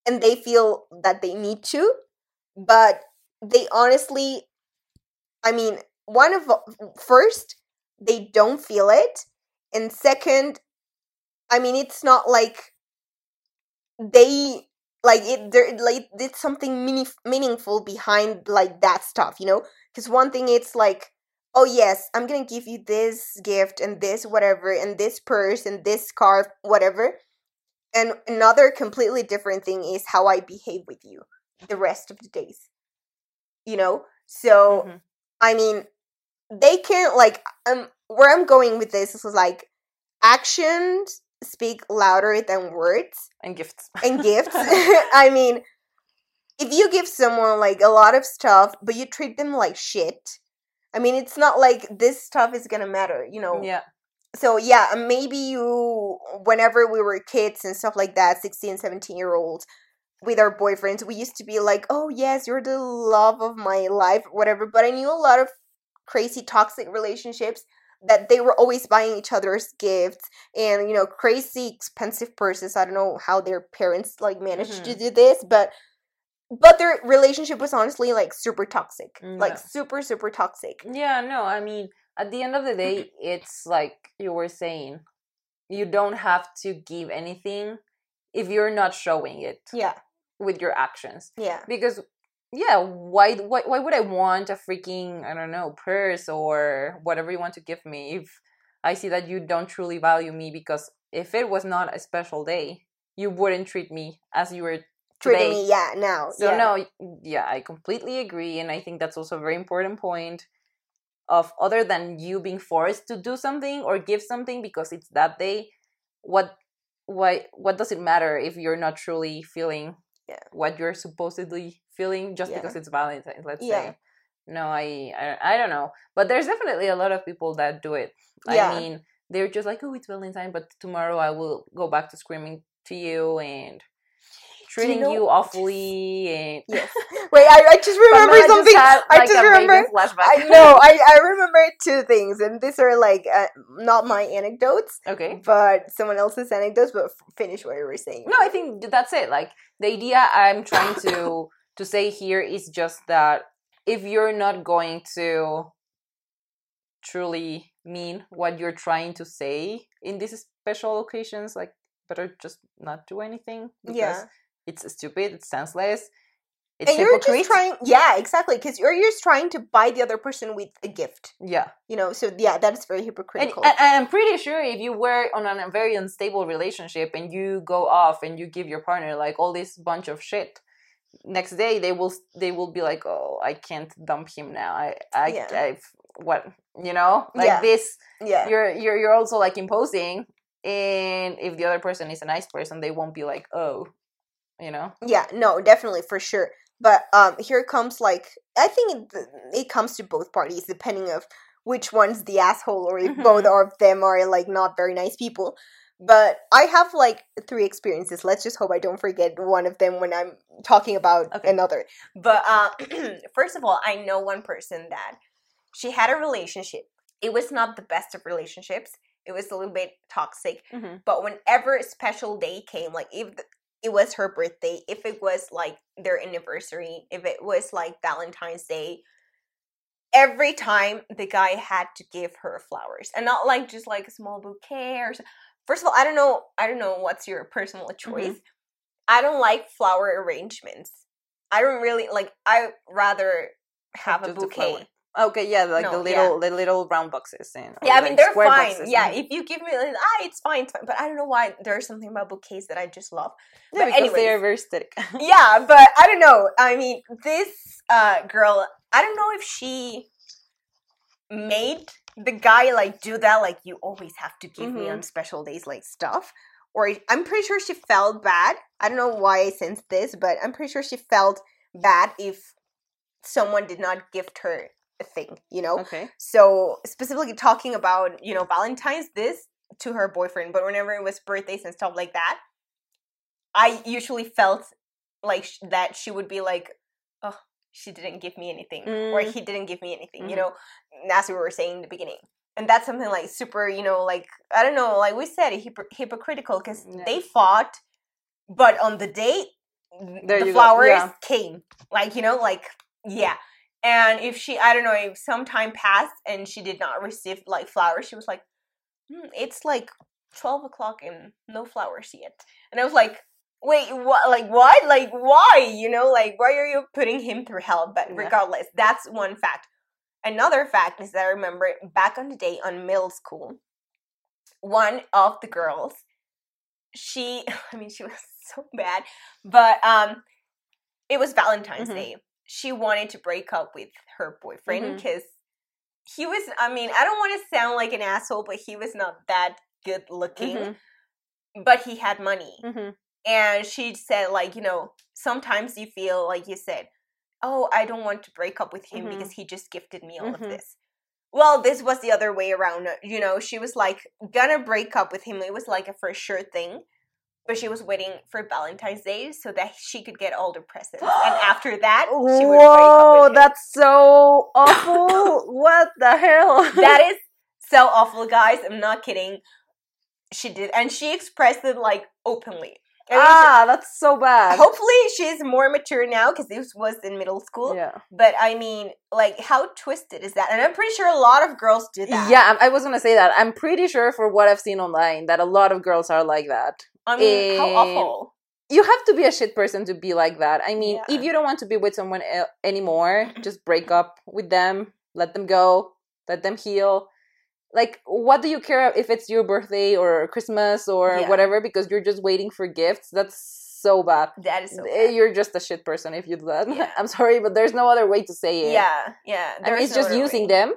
and they feel that they need to, but they honestly, I mean, one of first, they don't feel it, and second, I mean, it's not like they like it there like it's something meaning, meaningful behind like that stuff you know? Because one thing it's like oh yes i'm gonna give you this gift and this whatever and this purse and this scarf whatever and another completely different thing is how i behave with you the rest of the days you know so Mhm. i mean they can't like um where i'm going with this is like actions speak louder than words and gifts and gifts. I mean, if you give someone like a lot of stuff, but you treat them like shit, I mean, it's not like this stuff is gonna matter, you know. yeah So yeah, maybe you, whenever we were kids and stuff like that, 16, 17 year olds, with our boyfriends, we used to be like, oh yes, you're the love of my life, whatever. But I knew a lot of crazy toxic relationships that they were always buying each other's gifts and you know crazy expensive purses i don't know how their parents like managed to Mhm. do this but but their relationship was honestly like super toxic mm, like super super toxic. Yeah, no, I mean, at the end of the day, it's like you were saying, you don't have to give anything if you're not showing it yeah. with your actions. yeah. Because yeah, why why why would I want a freaking I don't know, purse or whatever you want to give me if I see that you don't truly value me because if it was not a special day, you wouldn't treat me as you were treating today. me yeah now So yeah. no, yeah, I completely agree, and I think that's also a very important point. Of other than you being forced to do something or give something because it's that day, what, why, what does it matter if you're not truly feeling Yeah. what you're supposedly feeling just Yeah. because it's Valentine's? Let's Yeah. say. No, I, I, I don't know, but there's definitely a lot of people that do it. I mean, they're just like, oh, it's Valentine, but tomorrow I will go back to screaming to you and treating know- you awfully and yes wait i, I just remember something had, I just remember- flashback. i know I, I remember two things and these are like uh, not my anecdotes okay. but someone else's anecdotes but finish what you were saying No, I think that's it. Like the idea I'm trying to to say here is just that if you're not going to truly mean what you're trying to say in these special occasions, like better just not do anything because Yeah. It's stupid, it's senseless, it's and you're just trying yeah exactly because you're just trying to buy the other person with a gift yeah. you know so yeah that's very And, hypocritical and I'm pretty sure if you were on a very unstable relationship and you go off and you give your partner like all this bunch of shit, next day they will they will be like, oh, I can't dump him now. I I Yeah. I've what you know like Yeah. this. yeah You're you're you're also like imposing, and if the other person is a nice person, they won't be like, oh, you know. yeah no definitely for sure but um here comes like i think it, it comes to both parties depending of which one's the asshole or if both Mhm. of them are like not very nice people but i have like three experiences let's just hope i don't forget one of them when i'm talking about Okay. another but uh first of all i know one person that she had a relationship it was not the best of relationships it was a little bit toxic Mm-hmm. but whenever a special day came like if it was her birthday if it was like their anniversary if it was like valentine's day every time the guy had to give her flowers and not like just like a small bouquet or so- first of all i don't know i don't know what's your personal mm-hmm. choice. I don't like flower arrangements. I don't really like i rather have a Just bouquet Okay, yeah, like the No, yeah. little the little round boxes and yeah, I like mean they're fine. boxes. Yeah, if you give me like, ah, it's fine, it's fine. But I don't know why there's something about bouquets that I just love. yeah, but because they are very aesthetic. yeah, but I don't know. I mean, this uh girl, I don't know if she made the guy like do that, like you always have to give me Mhm. on special days, like stuff. Or I'm pretty sure she felt bad. I don't know why I sensed this, but I'm pretty sure she felt bad if someone did not gift her thing, you know? okay. So specifically talking about, you know, Valentine's this to her boyfriend, but whenever it was birthdays and stuff like that, I usually felt like sh- that she would be like, oh, she didn't give me anything, or Mm. he didn't give me anything, you Mhm. know, as we were saying in the beginning. And that's something like super, you know, like, I don't know, like we said, hypo- hypocritical because Yeah. they fought, but on the date, There the flowers yeah. came. Like, you know, like, yeah. And if she, I don't know, if some time passed and she did not receive like flowers, she was like, hmm, it's like 12 o'clock and no flowers yet. And I was like, wait, what? Like, what? Like, why? You know, like, why are you putting him through hell? But regardless, that's one fact. Another fact is that I remember back on the day on middle school, one of the girls, she, I mean, she was so bad, but um, it was Valentine's Mhm. Day. She wanted to break up with her boyfriend because he was, I mean, I don't want to sound like an asshole, but he was not that good looking, Mhm, but he had money. mhm. And she said, like, you know, sometimes you feel like you said, oh, I don't want to break up with him Mhm. because he just gifted me all of Mhm. this. Well, this was the other way around. You know, she was like gonna break up with him. It was like a for sure thing. But she was waiting for Valentine's Day so that she could get all the presents. and after that, she would Whoa, that's so awful. what the hell? that is so awful, guys. I'm not kidding. She did, and she expressed it like openly. I ah, that's so bad. hopefully she's more mature now because this was in middle school. yeah. But I mean, like, how twisted is that? And I'm pretty sure a lot of girls do that. Yeah, I'm- was gonna say that. I'm pretty sure for what I've seen online that a lot of girls are like that. I mean, how Eh, awful. You have to be a shit person to be like that. I mean, Yeah. if you don't want to be with someone el- anymore, just break up with them, let them go, let them heal. Like, what do you care if it's your birthday or Christmas or Yeah. whatever because you're just waiting for gifts? That's so bad. That is so Eh, bad. You're just a shit person if you do that. Yeah. I'm sorry, but there's no other way to say it. Yeah, yeah. I mean, it's no just using way. them.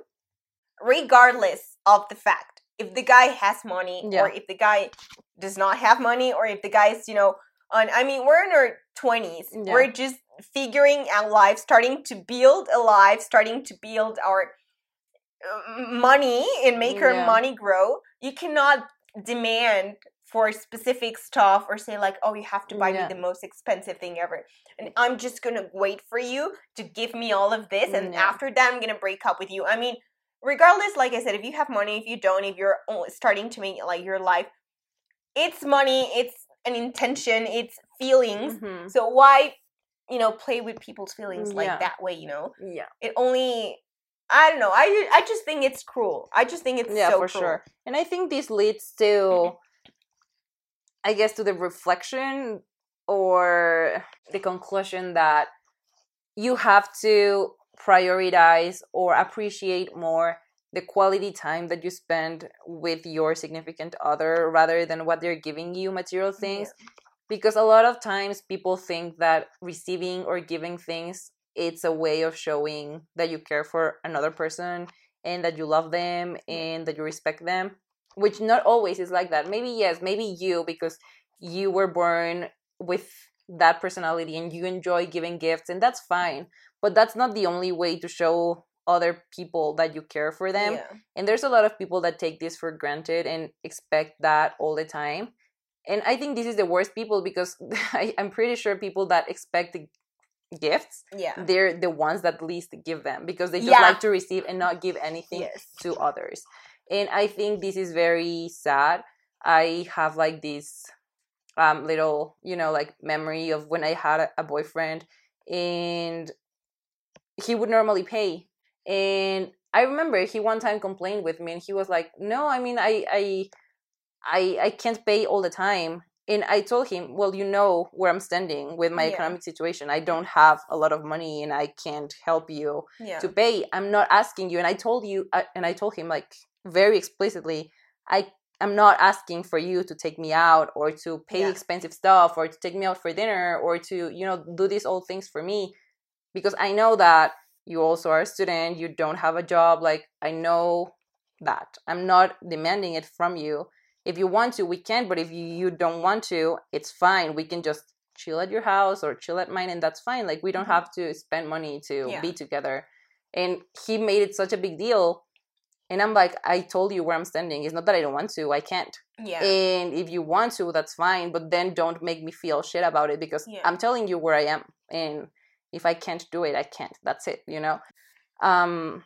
regardless of the fact if the guy has money Yeah. or if the guy does not have money or if the guy's you know on i mean we're in our 20s Yeah. we're just figuring out life starting to build a life starting to build our money and make Yeah. money grow you cannot demand for specific stuff or say like oh you have to buy Yeah. me the most expensive thing ever and i'm just gonna wait for you to give me all of this and Yeah. after that i'm gonna break up with you i mean regardless like i said if you have money if you don't if you're starting to make like your life it's money it's an intention it's feelings Mhm. so why you know play with people's feelings Yeah. like that way you know Yeah. it only i don't know. I i just think it's cruel. I just think it's yeah so for cruel. sure. And i think this leads to mm-hmm. i guess to the reflection or the conclusion that you have to prioritize or appreciate more the quality time that you spend with your significant other rather than what they're giving you material things. Because a lot of times people think that receiving or giving things it's a way of showing that you care for another person and that you love them and that you respect them which not always is like that maybe yes maybe you because you were born with that personality and you enjoy giving gifts and that's fine but that's not the only way to show other people that you care for them yeah. and there's a lot of people that take this for granted and expect that all the time. And I think this is the worst people because I, I'm pretty sure people that expect the gifts, yeah they're the ones that least give them because they just Yeah. like to receive and not give anything yes to others. And I think this is very sad. I have like this um little, you know, like memory of when I had a, a boyfriend and he would normally pay. And I remember he one time complained with me and he was like, "No, I mean I I I I can't pay all the time." And I told him, "Well, you know where I'm standing with my Yeah. economic situation. I don't have a lot of money and I can't help you yeah to pay. I'm not asking you." And I told you I- and I told him like very explicitly, "I I'm not asking for you to take me out or to pay Yeah. expensive stuff or to take me out for dinner or to, you know, do these old things for me because I know that you also are a student, you don't have a job. Like, I know that. I'm not demanding it from you. If you want to, we can, but if you, you don't want to, it's fine. We can just chill at your house or chill at mine, and that's fine. Like, we don't Mhm. have to spend money to Yeah. be together. And he made it such a big deal. And I'm like, I told you where I'm standing. It's not that I don't want to, I can't. Yeah. And if you want to, that's fine. But then don't make me feel shit about it because Yeah. I'm telling you where I am. And if I can't do it, I can't. That's it, you know? Um,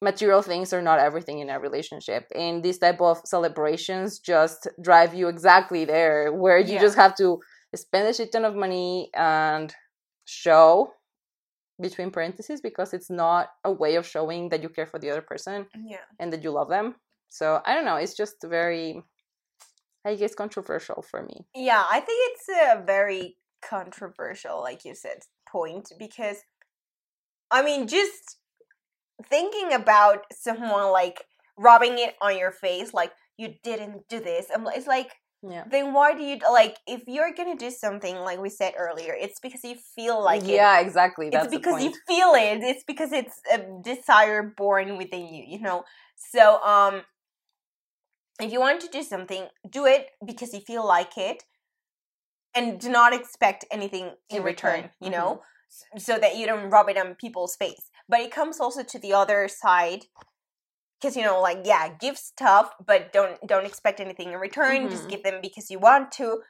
material things are not everything in a relationship. And these type of celebrations just drive you exactly there, where you Yeah. just have to spend a shit ton of money and show between parentheses because it's not a way of showing that you care for the other person yeah. and that you love them. So I don't know. It's just very, I guess, controversial for me. Yeah, I think it's a very controversial, like you said, point because I mean, just thinking about someone like rubbing it on your face, like you didn't do this. I'm, it's like, Yeah. then why do you like? If you're gonna do something, like we said earlier, it's because you feel like it. yeah, exactly. That's it's because you feel it. It's because it's a desire born within you. You know. So um, if you want to do something, do it because you feel like it, and do not expect anything in, In return. return, You know, S- so that you don't rub it on people's face. But it comes also to the other side. Because you know, like yeah, give stuff, but don't don't expect anything in return. Just Mhm. give them because you want to.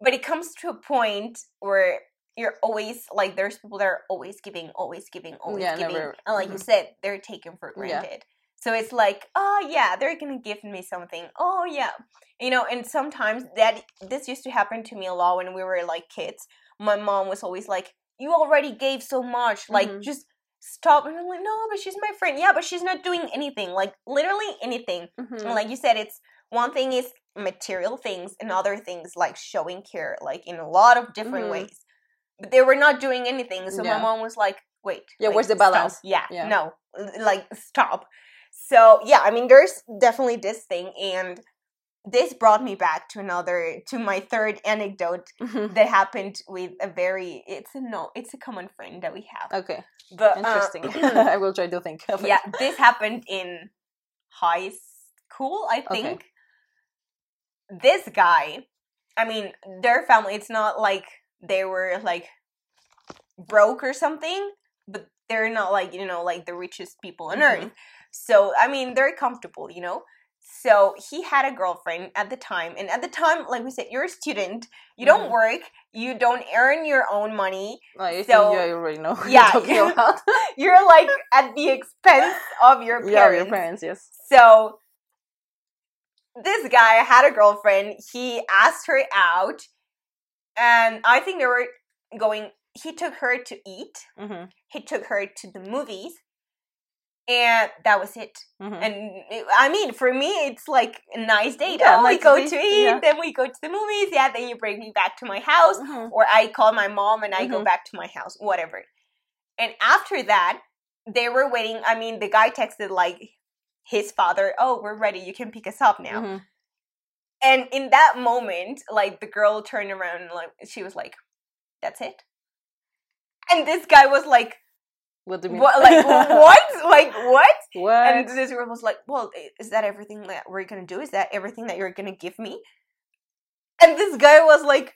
But it comes to a point where you're always like there's people that are always giving, always giving, always Yeah, giving, never- and like you mhm. said, they're taken for Yeah. granted. So it's like, oh yeah, they're gonna give me something. Oh yeah, you know. And sometimes that this used to happen to me a lot when we were like kids. My mom was always like, "You already gave so much. Like Mhm. just stop." And I'm like, "No, but she's my friend. Yeah, but she's not doing anything. Like literally anything." Mhm. Like you said, it's one thing is material things, and other things like showing care, like in a lot of different Mhm. ways. But they were not doing anything, so Yeah. my mom was like, "Wait, Yeah, like, where's the stop. balance? Yeah, Yeah. no, like stop." So yeah, I mean, there's definitely this thing, and this brought me back to another to my third anecdote Mhm. that happened with a very it's a no it's a common friend that we have Okay, but uh, interesting. I will try to think. Of it. yeah this happened in high school i Okay. think this guy i mean their family it's not like they were like broke or something but they're not like you know like the richest people on Mhm. earth so i mean they're comfortable you know so he had a girlfriend at the time and at the time like we said you're a student you don't Mhm. work you don't earn your own money I So- think I already know Yeah. you're you're like at the expense of your parents yeah, your parents, yes. So this guy had a girlfriend. He asked her out, and I think they were going. He took her to eat. hmm He took her to the movies, and that was it. hmm And it, I mean, for me, it's like a nice date. Yeah, oh, we go to eat, yeah. then we go to the movies. Yeah, then you bring me back to my house, Mhm. or I call my mom and I go Mhm. back to my house, whatever. And after that, they were waiting. I mean, the guy texted like his father, "Oh, we're ready. You can pick us up now." Mhm. And in that moment, like the girl turned around and like she was like, "That's it." And this guy was like, What do you mean? "What? Like what? Like what?" what? And this girl was like, "Well, is that everything that we're gonna do? Is that everything that you're gonna give me?" And this guy was like,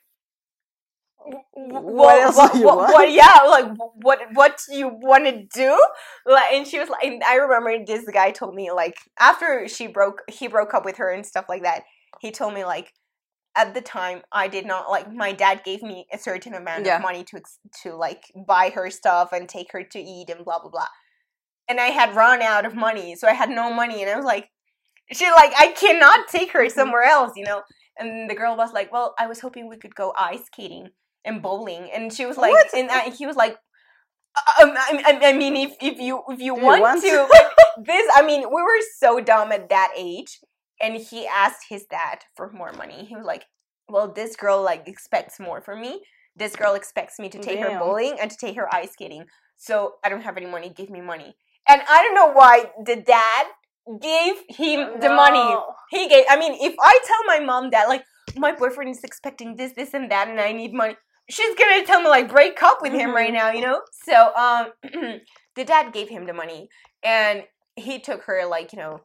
"W- w- What else What, you what- want?" what- yeah, like what? What do you want to do?" Like, and she was like, and I remember this guy told me like after she broke, he broke up with her and stuff like that. He told me like. At the time, I did not like. My dad gave me a certain amount Yeah. of money to to like buy her stuff and take her to eat and blah blah blah and I had run out of money, so I had no money, and I was like, she like I cannot take her Mhm. somewhere else, you know. And the girl was like, well, I was hoping we could go ice skating and bowling, and she was like, What? and I, he was like. Um, I, I- mean, if, if you if you Do you want, want to? this I mean, we were so dumb at that age, and he asked his dad for more money. He was like, "Well, this girl like expects more from me. This girl expects me to take her bowling and to take her ice skating. So I don't have any money. Give me money." And I don't know why the dad gave him the money. He gave. I mean, if I tell my mom that like my boyfriend is expecting this, this, and that, and I need money, she's gonna tell me like break up with him right Mhm. now, you know. So um, the dad gave him the money, and he took her like you know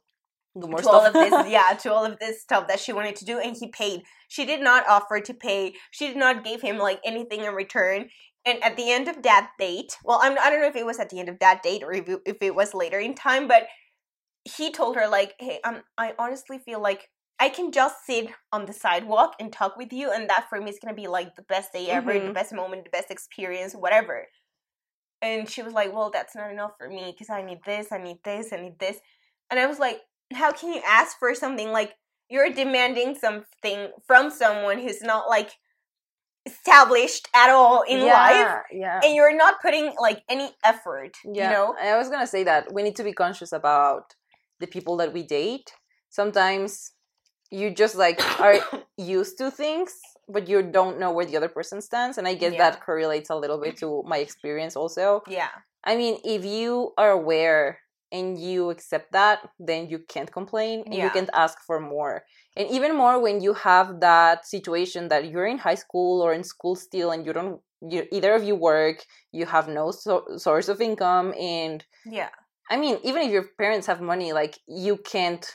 more to all of this, yeah, to all of this stuff that she wanted to do, and he paid. She did not offer to pay. She did not give him like anything in return. And at the end of that date, well, I'm, I don't know if it was at the end of that date or if it, if it was later in time, but he told her like, "Hey, um, I honestly feel like I can just sit on the sidewalk and talk with you, and that for me is gonna be like the best day ever, the Mhm. best moment, the best experience, whatever." And she was like, "Well, that's not enough for me because I need this, I need this, I need this," and I was like, "How can you ask for something like you're demanding something from someone who's not like established at all in life?" Yeah. and you're not putting like any effort Yeah, you know I was gonna say that we need to be conscious about the people that we date. Sometimes you just like are used to things, but you don't know where the other person stands, and I guess Yeah. that correlates a little bit to my experience also. yeah I mean, if you are aware and you accept that, then you can't complain and you can't ask for more. And even more when you have that situation that you're in high school or in school still and you don't you either of you work, you have no so- source of income and yeah I mean, even if your parents have money, like you can't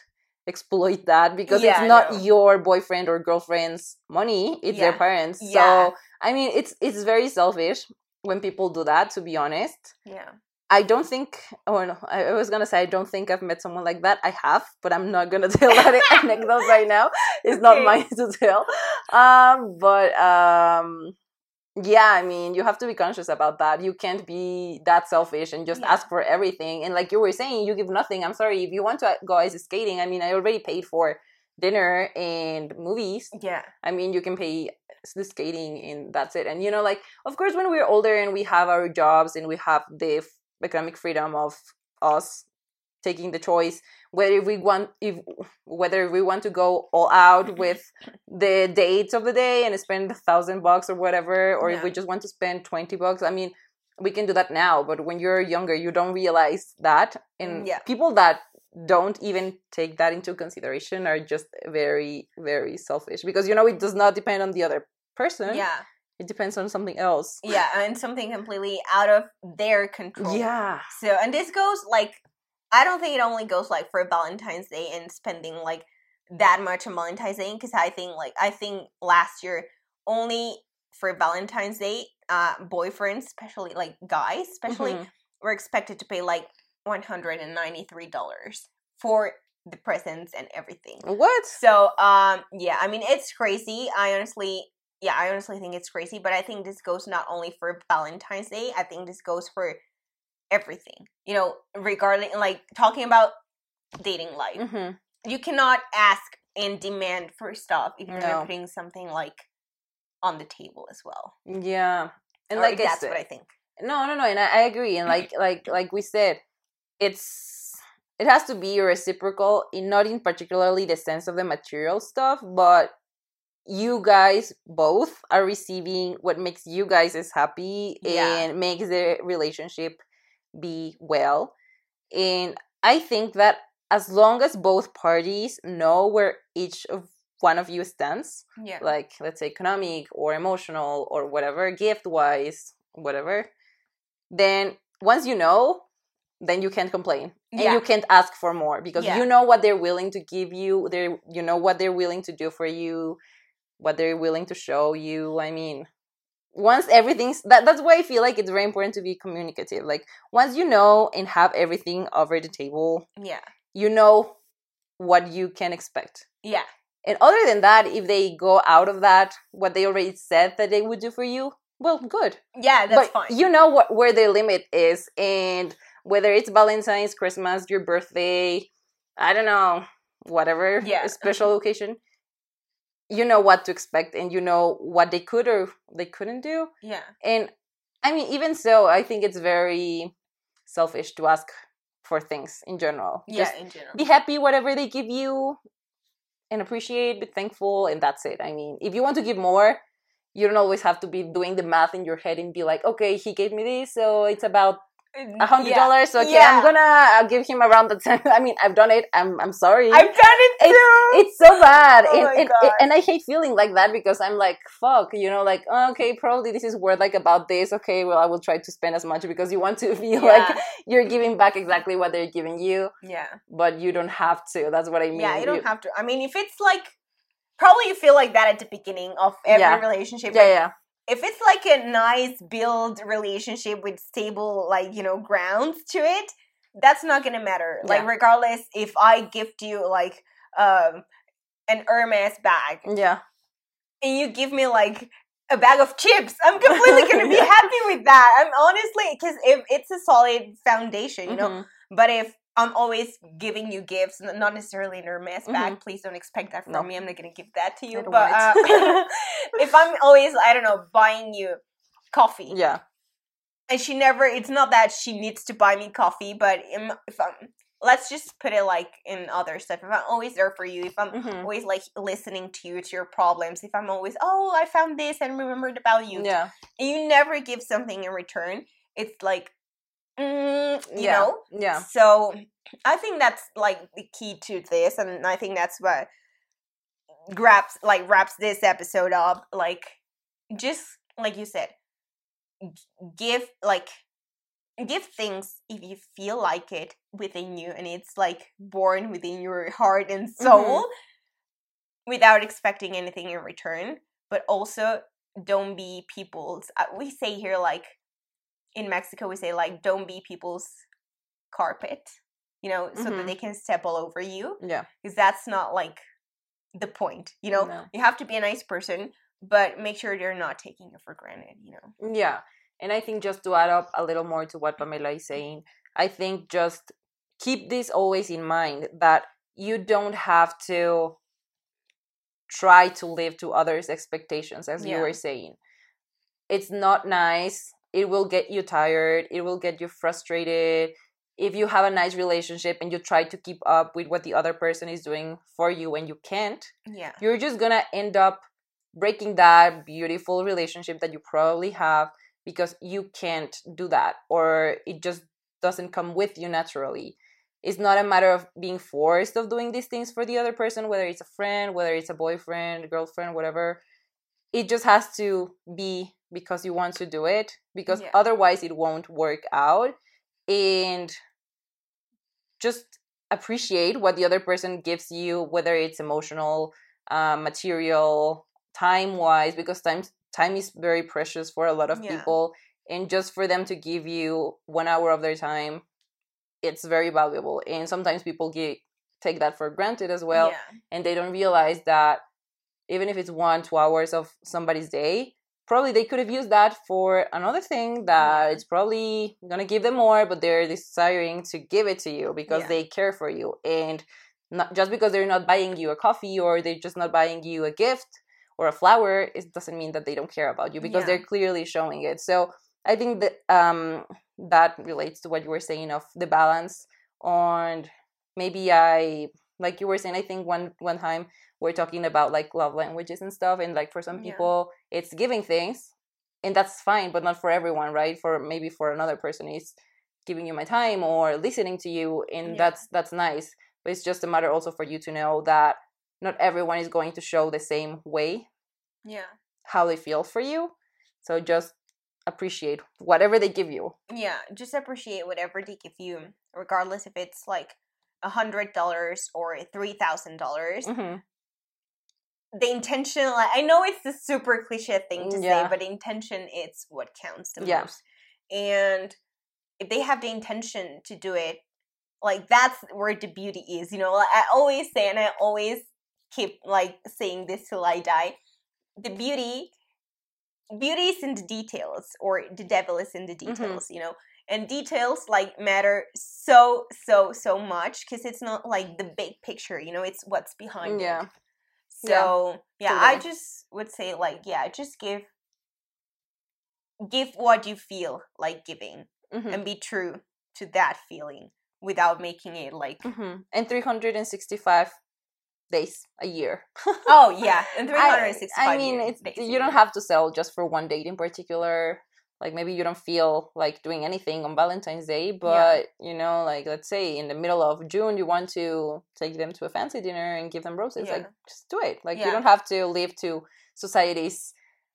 exploit that because Yeah, it's not no. your boyfriend or girlfriend's money, it's their parents. Yeah. So, I mean, it's it's very selfish when people do that to be honest. yeah I don't think, oh no, I was gonna say I don't think I've met someone like that. I have, but I'm not gonna tell that anecdote right now. It's not Okay. mine to tell. Um, but um, yeah, I mean, you have to be conscious about that. You can't be that selfish and just Yeah. ask for everything. And like you were saying, you give nothing. I'm sorry if you want to go ice skating. I mean, I already paid for dinner and movies. yeah I mean, you can pay the skating and that's it. And you know, like of course, when we're older and we have our jobs and we have the economic freedom of us taking the choice whether we want if whether we want to go all out with the dates of the day and spend a thousand bucks or whatever, or if we just want to spend twenty bucks. I mean, we can do that now, but when you're younger, you don't realize that, and mm, Yeah. people that don't even take that into consideration are just very very selfish because you know it does not depend on the other person yeah it depends on something else yeah and something completely out of their control yeah so and this goes like i don't think it only goes like for valentine's day and spending like that much on valentine's day because i think like i think last year only for valentine's day uh boyfriends especially like guys especially Mhm. were expected to pay like $193 for the presents and everything. what So, um, yeah, I mean, it's crazy. I honestly, yeah, I honestly think it's crazy, but I think this goes not only for Valentine's Day, I think this goes for everything. You know, regarding, like, talking about dating life. Mhm. You cannot ask and demand for stuff if you're No. not putting something, like, on the table as well. yeah and Or like that's what I think. No, no, no, and I, I agree. And like like like we said, it's it has to be reciprocal in not in particularly the sense of the material stuff, but you guys both are receiving what makes you guys is happy Yeah. and makes the relationship be well. And I think that as long as both parties know where each of one of you stands, Yeah. like let's say economic or emotional or whatever gift wise whatever then once you know then you can't complain and Yeah. you can't ask for more because Yeah. you know what they're willing to give you they you know what they're willing to do for you what they're willing to show you i mean once everything's that, that's why i feel like it's very important to be communicative like once you know and have everything over the table yeah. you know what you can expect Yeah. and other than that, if they go out of that, what they already said that they would do for you, well, good. Yeah, that's but fine. you know what where their limit is, and whether it's Valentine's, Christmas, your birthday, I don't know, whatever Yeah. special occasion, you know what to expect, and you know what they could or they couldn't do. yeah. And I mean, even so, I think it's very selfish to ask for things in general. Yeah, Just in general. be happy whatever they give you and appreciate be thankful and that's it i mean if you want to give more you don't always have to be doing the math in your head and be like okay he gave me this so it's about a hundred Yeah. dollars okay Yeah. i'm gonna give him around the ten i mean i've done it i'm i'm sorry I've done it too. it's so bad Oh and, my and, God. and i hate feeling like that because i'm like fuck you know like oh, okay probably this is worth like about this okay well i will try to spend as much because you want to feel like you're giving back exactly what they're giving you yeah. but you don't have to that's what i mean yeah, you don't have to. I mean, if it's like, probably you feel like that at the beginning of every Yeah. relationship. yeah but yeah If it's like a nice build relationship with stable, like, you know, grounds to it, that's not gonna matter. Like regardless if I gift you like um an Hermes bag Yeah. and you give me like a bag of chips, I'm completely gonna be Yeah. happy with that. I'm honestly because if it's a solid foundation, you know. Mhm. But if I'm always giving you gifts, not necessarily an Hermes bag, please don't expect that from No. me. I'm not gonna give that to you. But uh, if I'm always, I don't know, buying you coffee, Yeah. and she never, it's not that she needs to buy me coffee, but im- if I'm, let's just put it like in other stuff. If I'm always there for you, if I'm Mhm. always like listening to you, to your problems, if I'm always, oh, I found this and remembered about you, Yeah. and you never give something in return, it's like, mm, you Yeah. know, Yeah. so I think that's like the key to this, and I think that's what grabs like wraps this episode up. Like, just like you said, give like give things if you feel like it within you, and it's like born within your heart and soul, without expecting anything in return. But also, don't be people's. Uh, we say here like in Mexico, we say like don't be people's carpet you know, so that Mhm. they can step all over you. Yeah. Because that's not like the point. You know, No. you have to be a nice person, but make sure they're not taking you for granted. You know. Yeah. And I think just to add up a little more to what Pamela is saying, I think just keep this always in mind that you don't have to try to live to others' expectations, as you were saying. It's not nice. It will get you tired. It will get you frustrated. If you have a nice relationship and you try to keep up with what the other person is doing for you and you can't, Yeah. you're just gonna end up breaking that beautiful relationship that you probably have because you can't do that or it just doesn't come with you naturally it's not a matter of being forced of doing these things for the other person whether it's a friend whether it's a boyfriend girlfriend whatever it just has to be because you want to do it because Yeah. otherwise it won't work out and just appreciate what the other person gives you whether it's emotional uh, material time wise because time time is very precious for a lot of Yeah. people and just for them to give you one hour of their time it's very valuable and sometimes people get take that for granted as well yeah. and they don't realize that even if it's one two hours of somebody's day probably they could have used that for another thing that Yeah. it's probably gonna give them more but they're desiring to give it to you because Yeah. they care for you and not just because they're not buying you a coffee or they're just not buying you a gift or a flower it doesn't mean that they don't care about you because Yeah. they're clearly showing it so i think that um that relates to what you were saying of the balance on maybe i like you were saying i think one one time we're talking about like love languages and stuff and like for some Yeah. people it's giving things and that's fine but not for everyone right for maybe for another person it's giving you my time or listening to you and Yeah. that's that's nice but it's just a matter also for you to know that not everyone is going to show the same way Yeah. how they feel for you so just appreciate whatever they give you Yeah. Just appreciate whatever they give you, regardless if it's like a hundred dollars or three thousand dollars. hmm The intention, like I know it's the super cliche thing to Yeah. say, but intention it's what counts the Yeah. most. And if they have the intention to do it, like that's where the beauty is. You know, like I always say, and I always keep like saying this till I die. The beauty, beauty is in the details, or the devil is in the Mm-hmm. details. You know, and details like matter so so so much because it's not like the big picture. You know, it's what's behind it. Yeah. So yeah, I totally. just would say like yeah, just give give what you feel like giving hmm and be true to that feeling without making it like hmm and 365 days a year. Oh yeah, and I- 365 I, mean, it's days you don't have to sell just for one date in particular. Like maybe you don't feel like doing anything on Valentine's Day, but you know, like let's say in the middle of June you want to take them to a fancy dinner and give them roses. Like just do it. Like you don't have to live to society's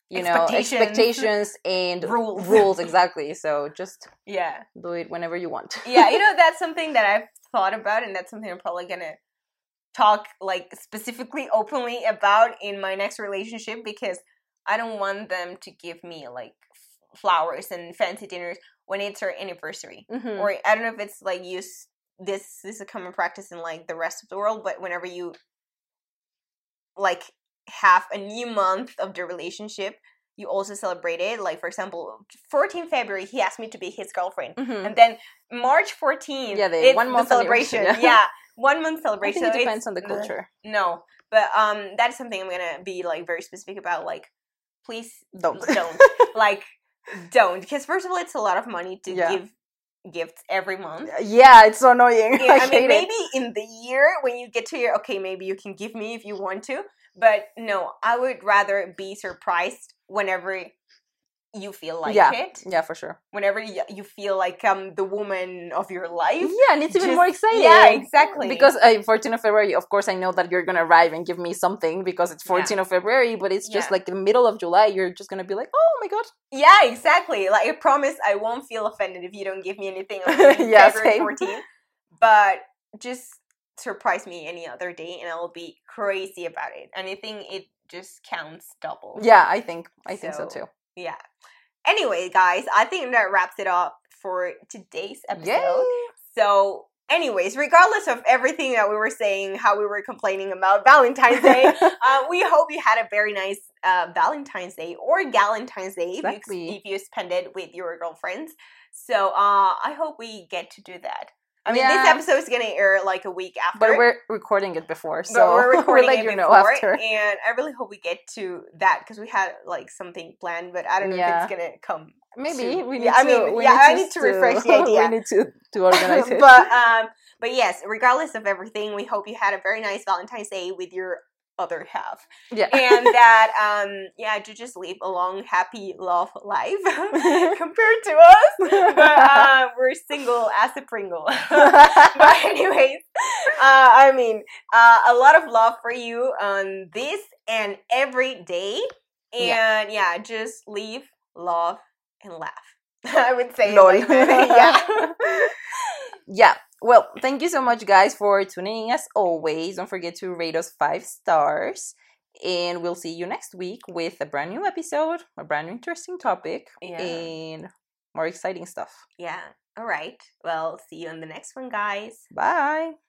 you know Expectations. and Rules. rules exactly. So just yeah do it whenever you want. yeah you know that's something that I've thought about and that's something I'm probably gonna talk like specifically openly about in my next relationship because I don't want them to give me like flowers and fancy dinners when it's her anniversary. Mhm. Or I don't know if it's like you. This, this is a common practice in like the rest of the world, but whenever you like have a new month of the relationship, you also celebrate it. Like for example, 14 February, he asked me to be his girlfriend, Mhm. and then March 14th, Yeah, the it's one month the celebration. yeah. Yeah. one month I celebration. think it So depends on the culture. No, but um, that is something I'm gonna be like very specific about. Like, please Don't. don't like don't because first of all, it's a lot of money to Yeah. give gifts every month. Uh, yeah, it's so annoying. Yeah, I, I, mean, it. maybe in the year when you get to your okay, maybe you can give me if you want to, but no, I would rather be surprised whenever you feel like Yeah. it. Yeah, for sure. Whenever you, you feel like um the woman of your life. Yeah, and it's even Just- more exciting. Yeah, exactly. Because uh, 14th of February, of course, I know that you're gonna arrive and give me something because it's 14th of February, but it's just Yeah. like the middle of July. You're just gonna be like, oh my god. Yeah, exactly. Like I promise I won't feel offended if you don't give me anything on Yeah, February same. 14th. But just surprise me any other day and I'll be crazy about it. And I think it just counts double. Yeah, I think I think so, So, too. Yeah. Anyway, guys, I think that wraps it up for today's episode. Yay! So, anyways, regardless of everything that we were saying, how we were complaining about Valentine's Day, uh, we hope you had a very nice uh, Valentine's Day or Galentine's Day if, you, if you spend it with your girlfriends. So, uh, I hope we get to do that. I mean, Yeah. this episode is gonna air like a week after. But we're recording it before, but so we're recording we'll it you know after. and I really hope we get to that because we had like something planned, but I don't know Yeah. if it's gonna come. Maybe soon. we need Yeah, I mean, yeah, need I to need to refresh the idea. we need to to organize it. but um, but yes, regardless of everything, we hope you had a very nice Valentine's Day with your other half, yeah. and that um, yeah, to just live a long, happy, love life compared to us. But uh, we're single as a Pringle. but anyways, uh, I mean, uh, a lot of love for you on this and every day, and yeah, just live, love, and laugh. I would say, Lol. like yeah. yeah. Well, thank you so much, guys, for tuning in as always. Don't forget to rate us five stars. And we'll see you next week with a brand new episode, a brand new interesting topic, Yeah. and more exciting stuff. Yeah. All right. Well, see you on the next one, guys. Bye.